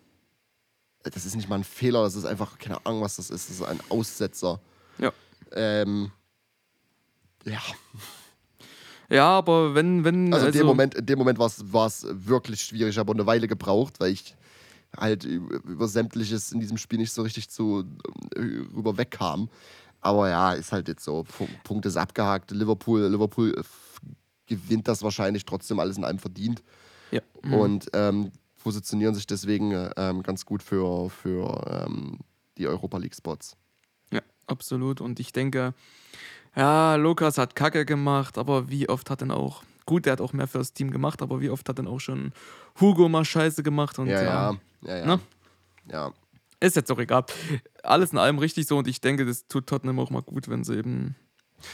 Das ist nicht mal ein Fehler, das ist einfach, keine Ahnung, was das ist. Das ist ein Aussetzer. Ja. Ähm, ja. Ja, aber wenn, wenn. Also, in dem Moment, in dem Moment war es wirklich schwierig. Ich habe eine Weile gebraucht, weil ich halt über, über sämtliches in diesem Spiel nicht so richtig zu äh, rüber wegkam. Aber ja, ist halt jetzt so. Pu- Punkt ist abgehakt. Liverpool, Liverpool äh, gewinnt das wahrscheinlich trotzdem alles in einem verdient. Ja. und ähm, positionieren sich deswegen äh, ähm, ganz gut für, für ähm, die Europa League Spots. Ja, absolut. Und ich denke, ja, Lukas hat Kacke gemacht, aber wie oft hat denn auch, gut, der hat auch mehr fürs Team gemacht, aber wie oft hat denn auch schon Hugo mal Scheiße gemacht und Ja, ja, ja, ja, ja. Ne? ja. Ist jetzt auch egal. Alles in allem richtig so und ich denke, das tut Tottenham auch mal gut, wenn sie eben.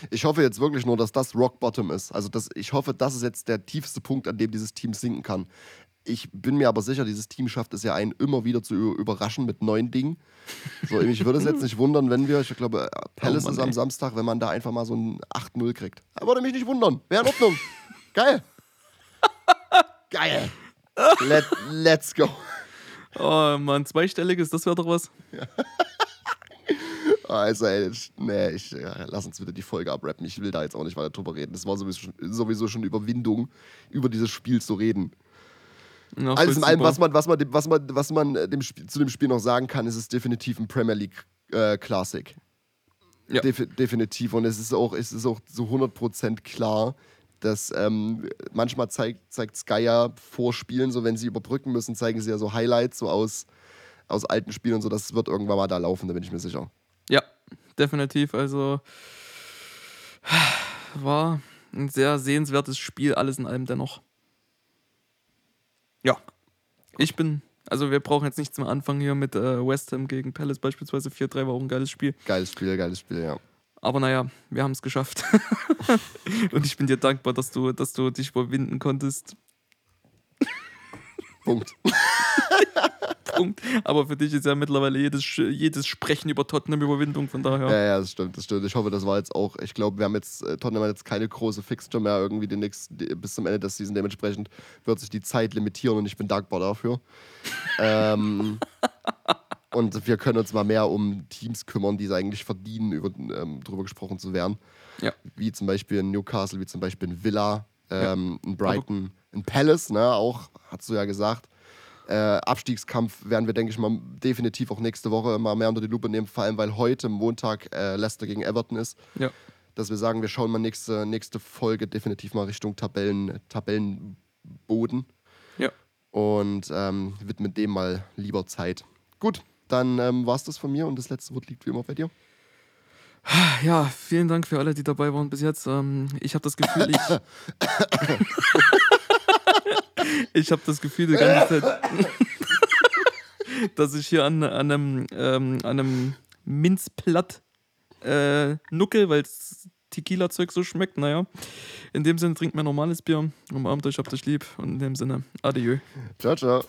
Ich hoffe jetzt wirklich nur, dass das Rock Bottom ist. Also das, ich hoffe, das ist jetzt der tiefste Punkt, an dem dieses Team sinken kann. Ich bin mir aber sicher, dieses Team schafft es ja einen immer wieder zu überraschen mit neuen Dingen. So, mich würde es jetzt nicht wundern, wenn wir, ich glaube, äh, Palace Oh ist am. Samstag, wenn man da einfach mal so ein 8-0 kriegt. Da würde mich nicht wundern. Wäre in Ordnung. Geil. Geil. Let, let's go. Oh Mann, zweistelliges, das wäre doch was. Also, ey, nee, ich, ja, lass uns wieder die Folge abrappen. Ich will da jetzt auch nicht weiter drüber reden. Das war sowieso schon, sowieso schon Überwindung, über dieses Spiel zu reden. Ja, Alles in allem, was man, was man, was man, was man äh, dem Spiel, zu dem Spiel noch sagen kann, ist es definitiv ein Premier League äh, Classic. Ja. Defi definitiv. Und es ist auch, es ist auch zu 100% klar, dass ähm, manchmal zeigt, zeigt Sky ja vor Spielen, so wenn sie überbrücken müssen, zeigen sie ja so Highlights so aus, aus alten Spielen und so. Das wird irgendwann mal da laufen, da bin ich mir sicher. Ja, definitiv. Also war ein sehr sehenswertes Spiel, alles in allem dennoch. Ja, ich bin, also wir brauchen jetzt nichts mehr anfangen hier mit äh, West Ham gegen Palace beispielsweise. 4-3 war auch ein geiles Spiel. Geiles Spiel, geiles Spiel, ja. Aber naja, wir haben es geschafft. Und ich bin dir dankbar, dass du, dass du dich überwinden konntest. Punkt. Punkt. Aber für dich ist ja mittlerweile jedes, jedes Sprechen über Tottenham Überwindung, von daher. Ja, ja, das stimmt, das stimmt. Ich hoffe, das war jetzt auch, ich glaube, wir haben jetzt, äh, Tottenham hat jetzt keine große Fixture mehr irgendwie den nächsten, bis zum Ende der Season. Dementsprechend wird sich die Zeit limitieren und ich bin dankbar dafür. ähm, und wir können uns mal mehr um Teams kümmern, die es eigentlich verdienen, über, ähm, drüber gesprochen zu werden. Ja. Wie zum Beispiel in Newcastle, wie zum Beispiel in Villa, ähm, in Brighton, in Palace, ne, auch, hast du ja gesagt. Äh, Abstiegskampf werden wir, denke ich mal, definitiv auch nächste Woche mal mehr unter die Lupe nehmen, vor allem weil heute Montag äh, Leicester gegen Everton ist. Ja. Dass wir sagen, wir schauen mal nächste, nächste Folge definitiv mal Richtung Tabellen, Tabellenboden Ja. und ähm, widmen dem mal lieber Zeit. Gut, dann ähm, war es das von mir und das letzte Wort liegt wie immer bei dir. Ja, vielen Dank für alle, die dabei waren bis jetzt. Ähm, ich habe das Gefühl, ich. ich habe das Gefühl, die ganze Zeit, dass ich hier an, an einem, ähm, an einem Minzblatt äh, nuckel, weil Tequila-Zeug so schmeckt. Naja, in dem Sinne trinkt mir normales Bier. Umarmt euch, habt euch lieb. Und in dem Sinne, adieu. Ciao, ciao.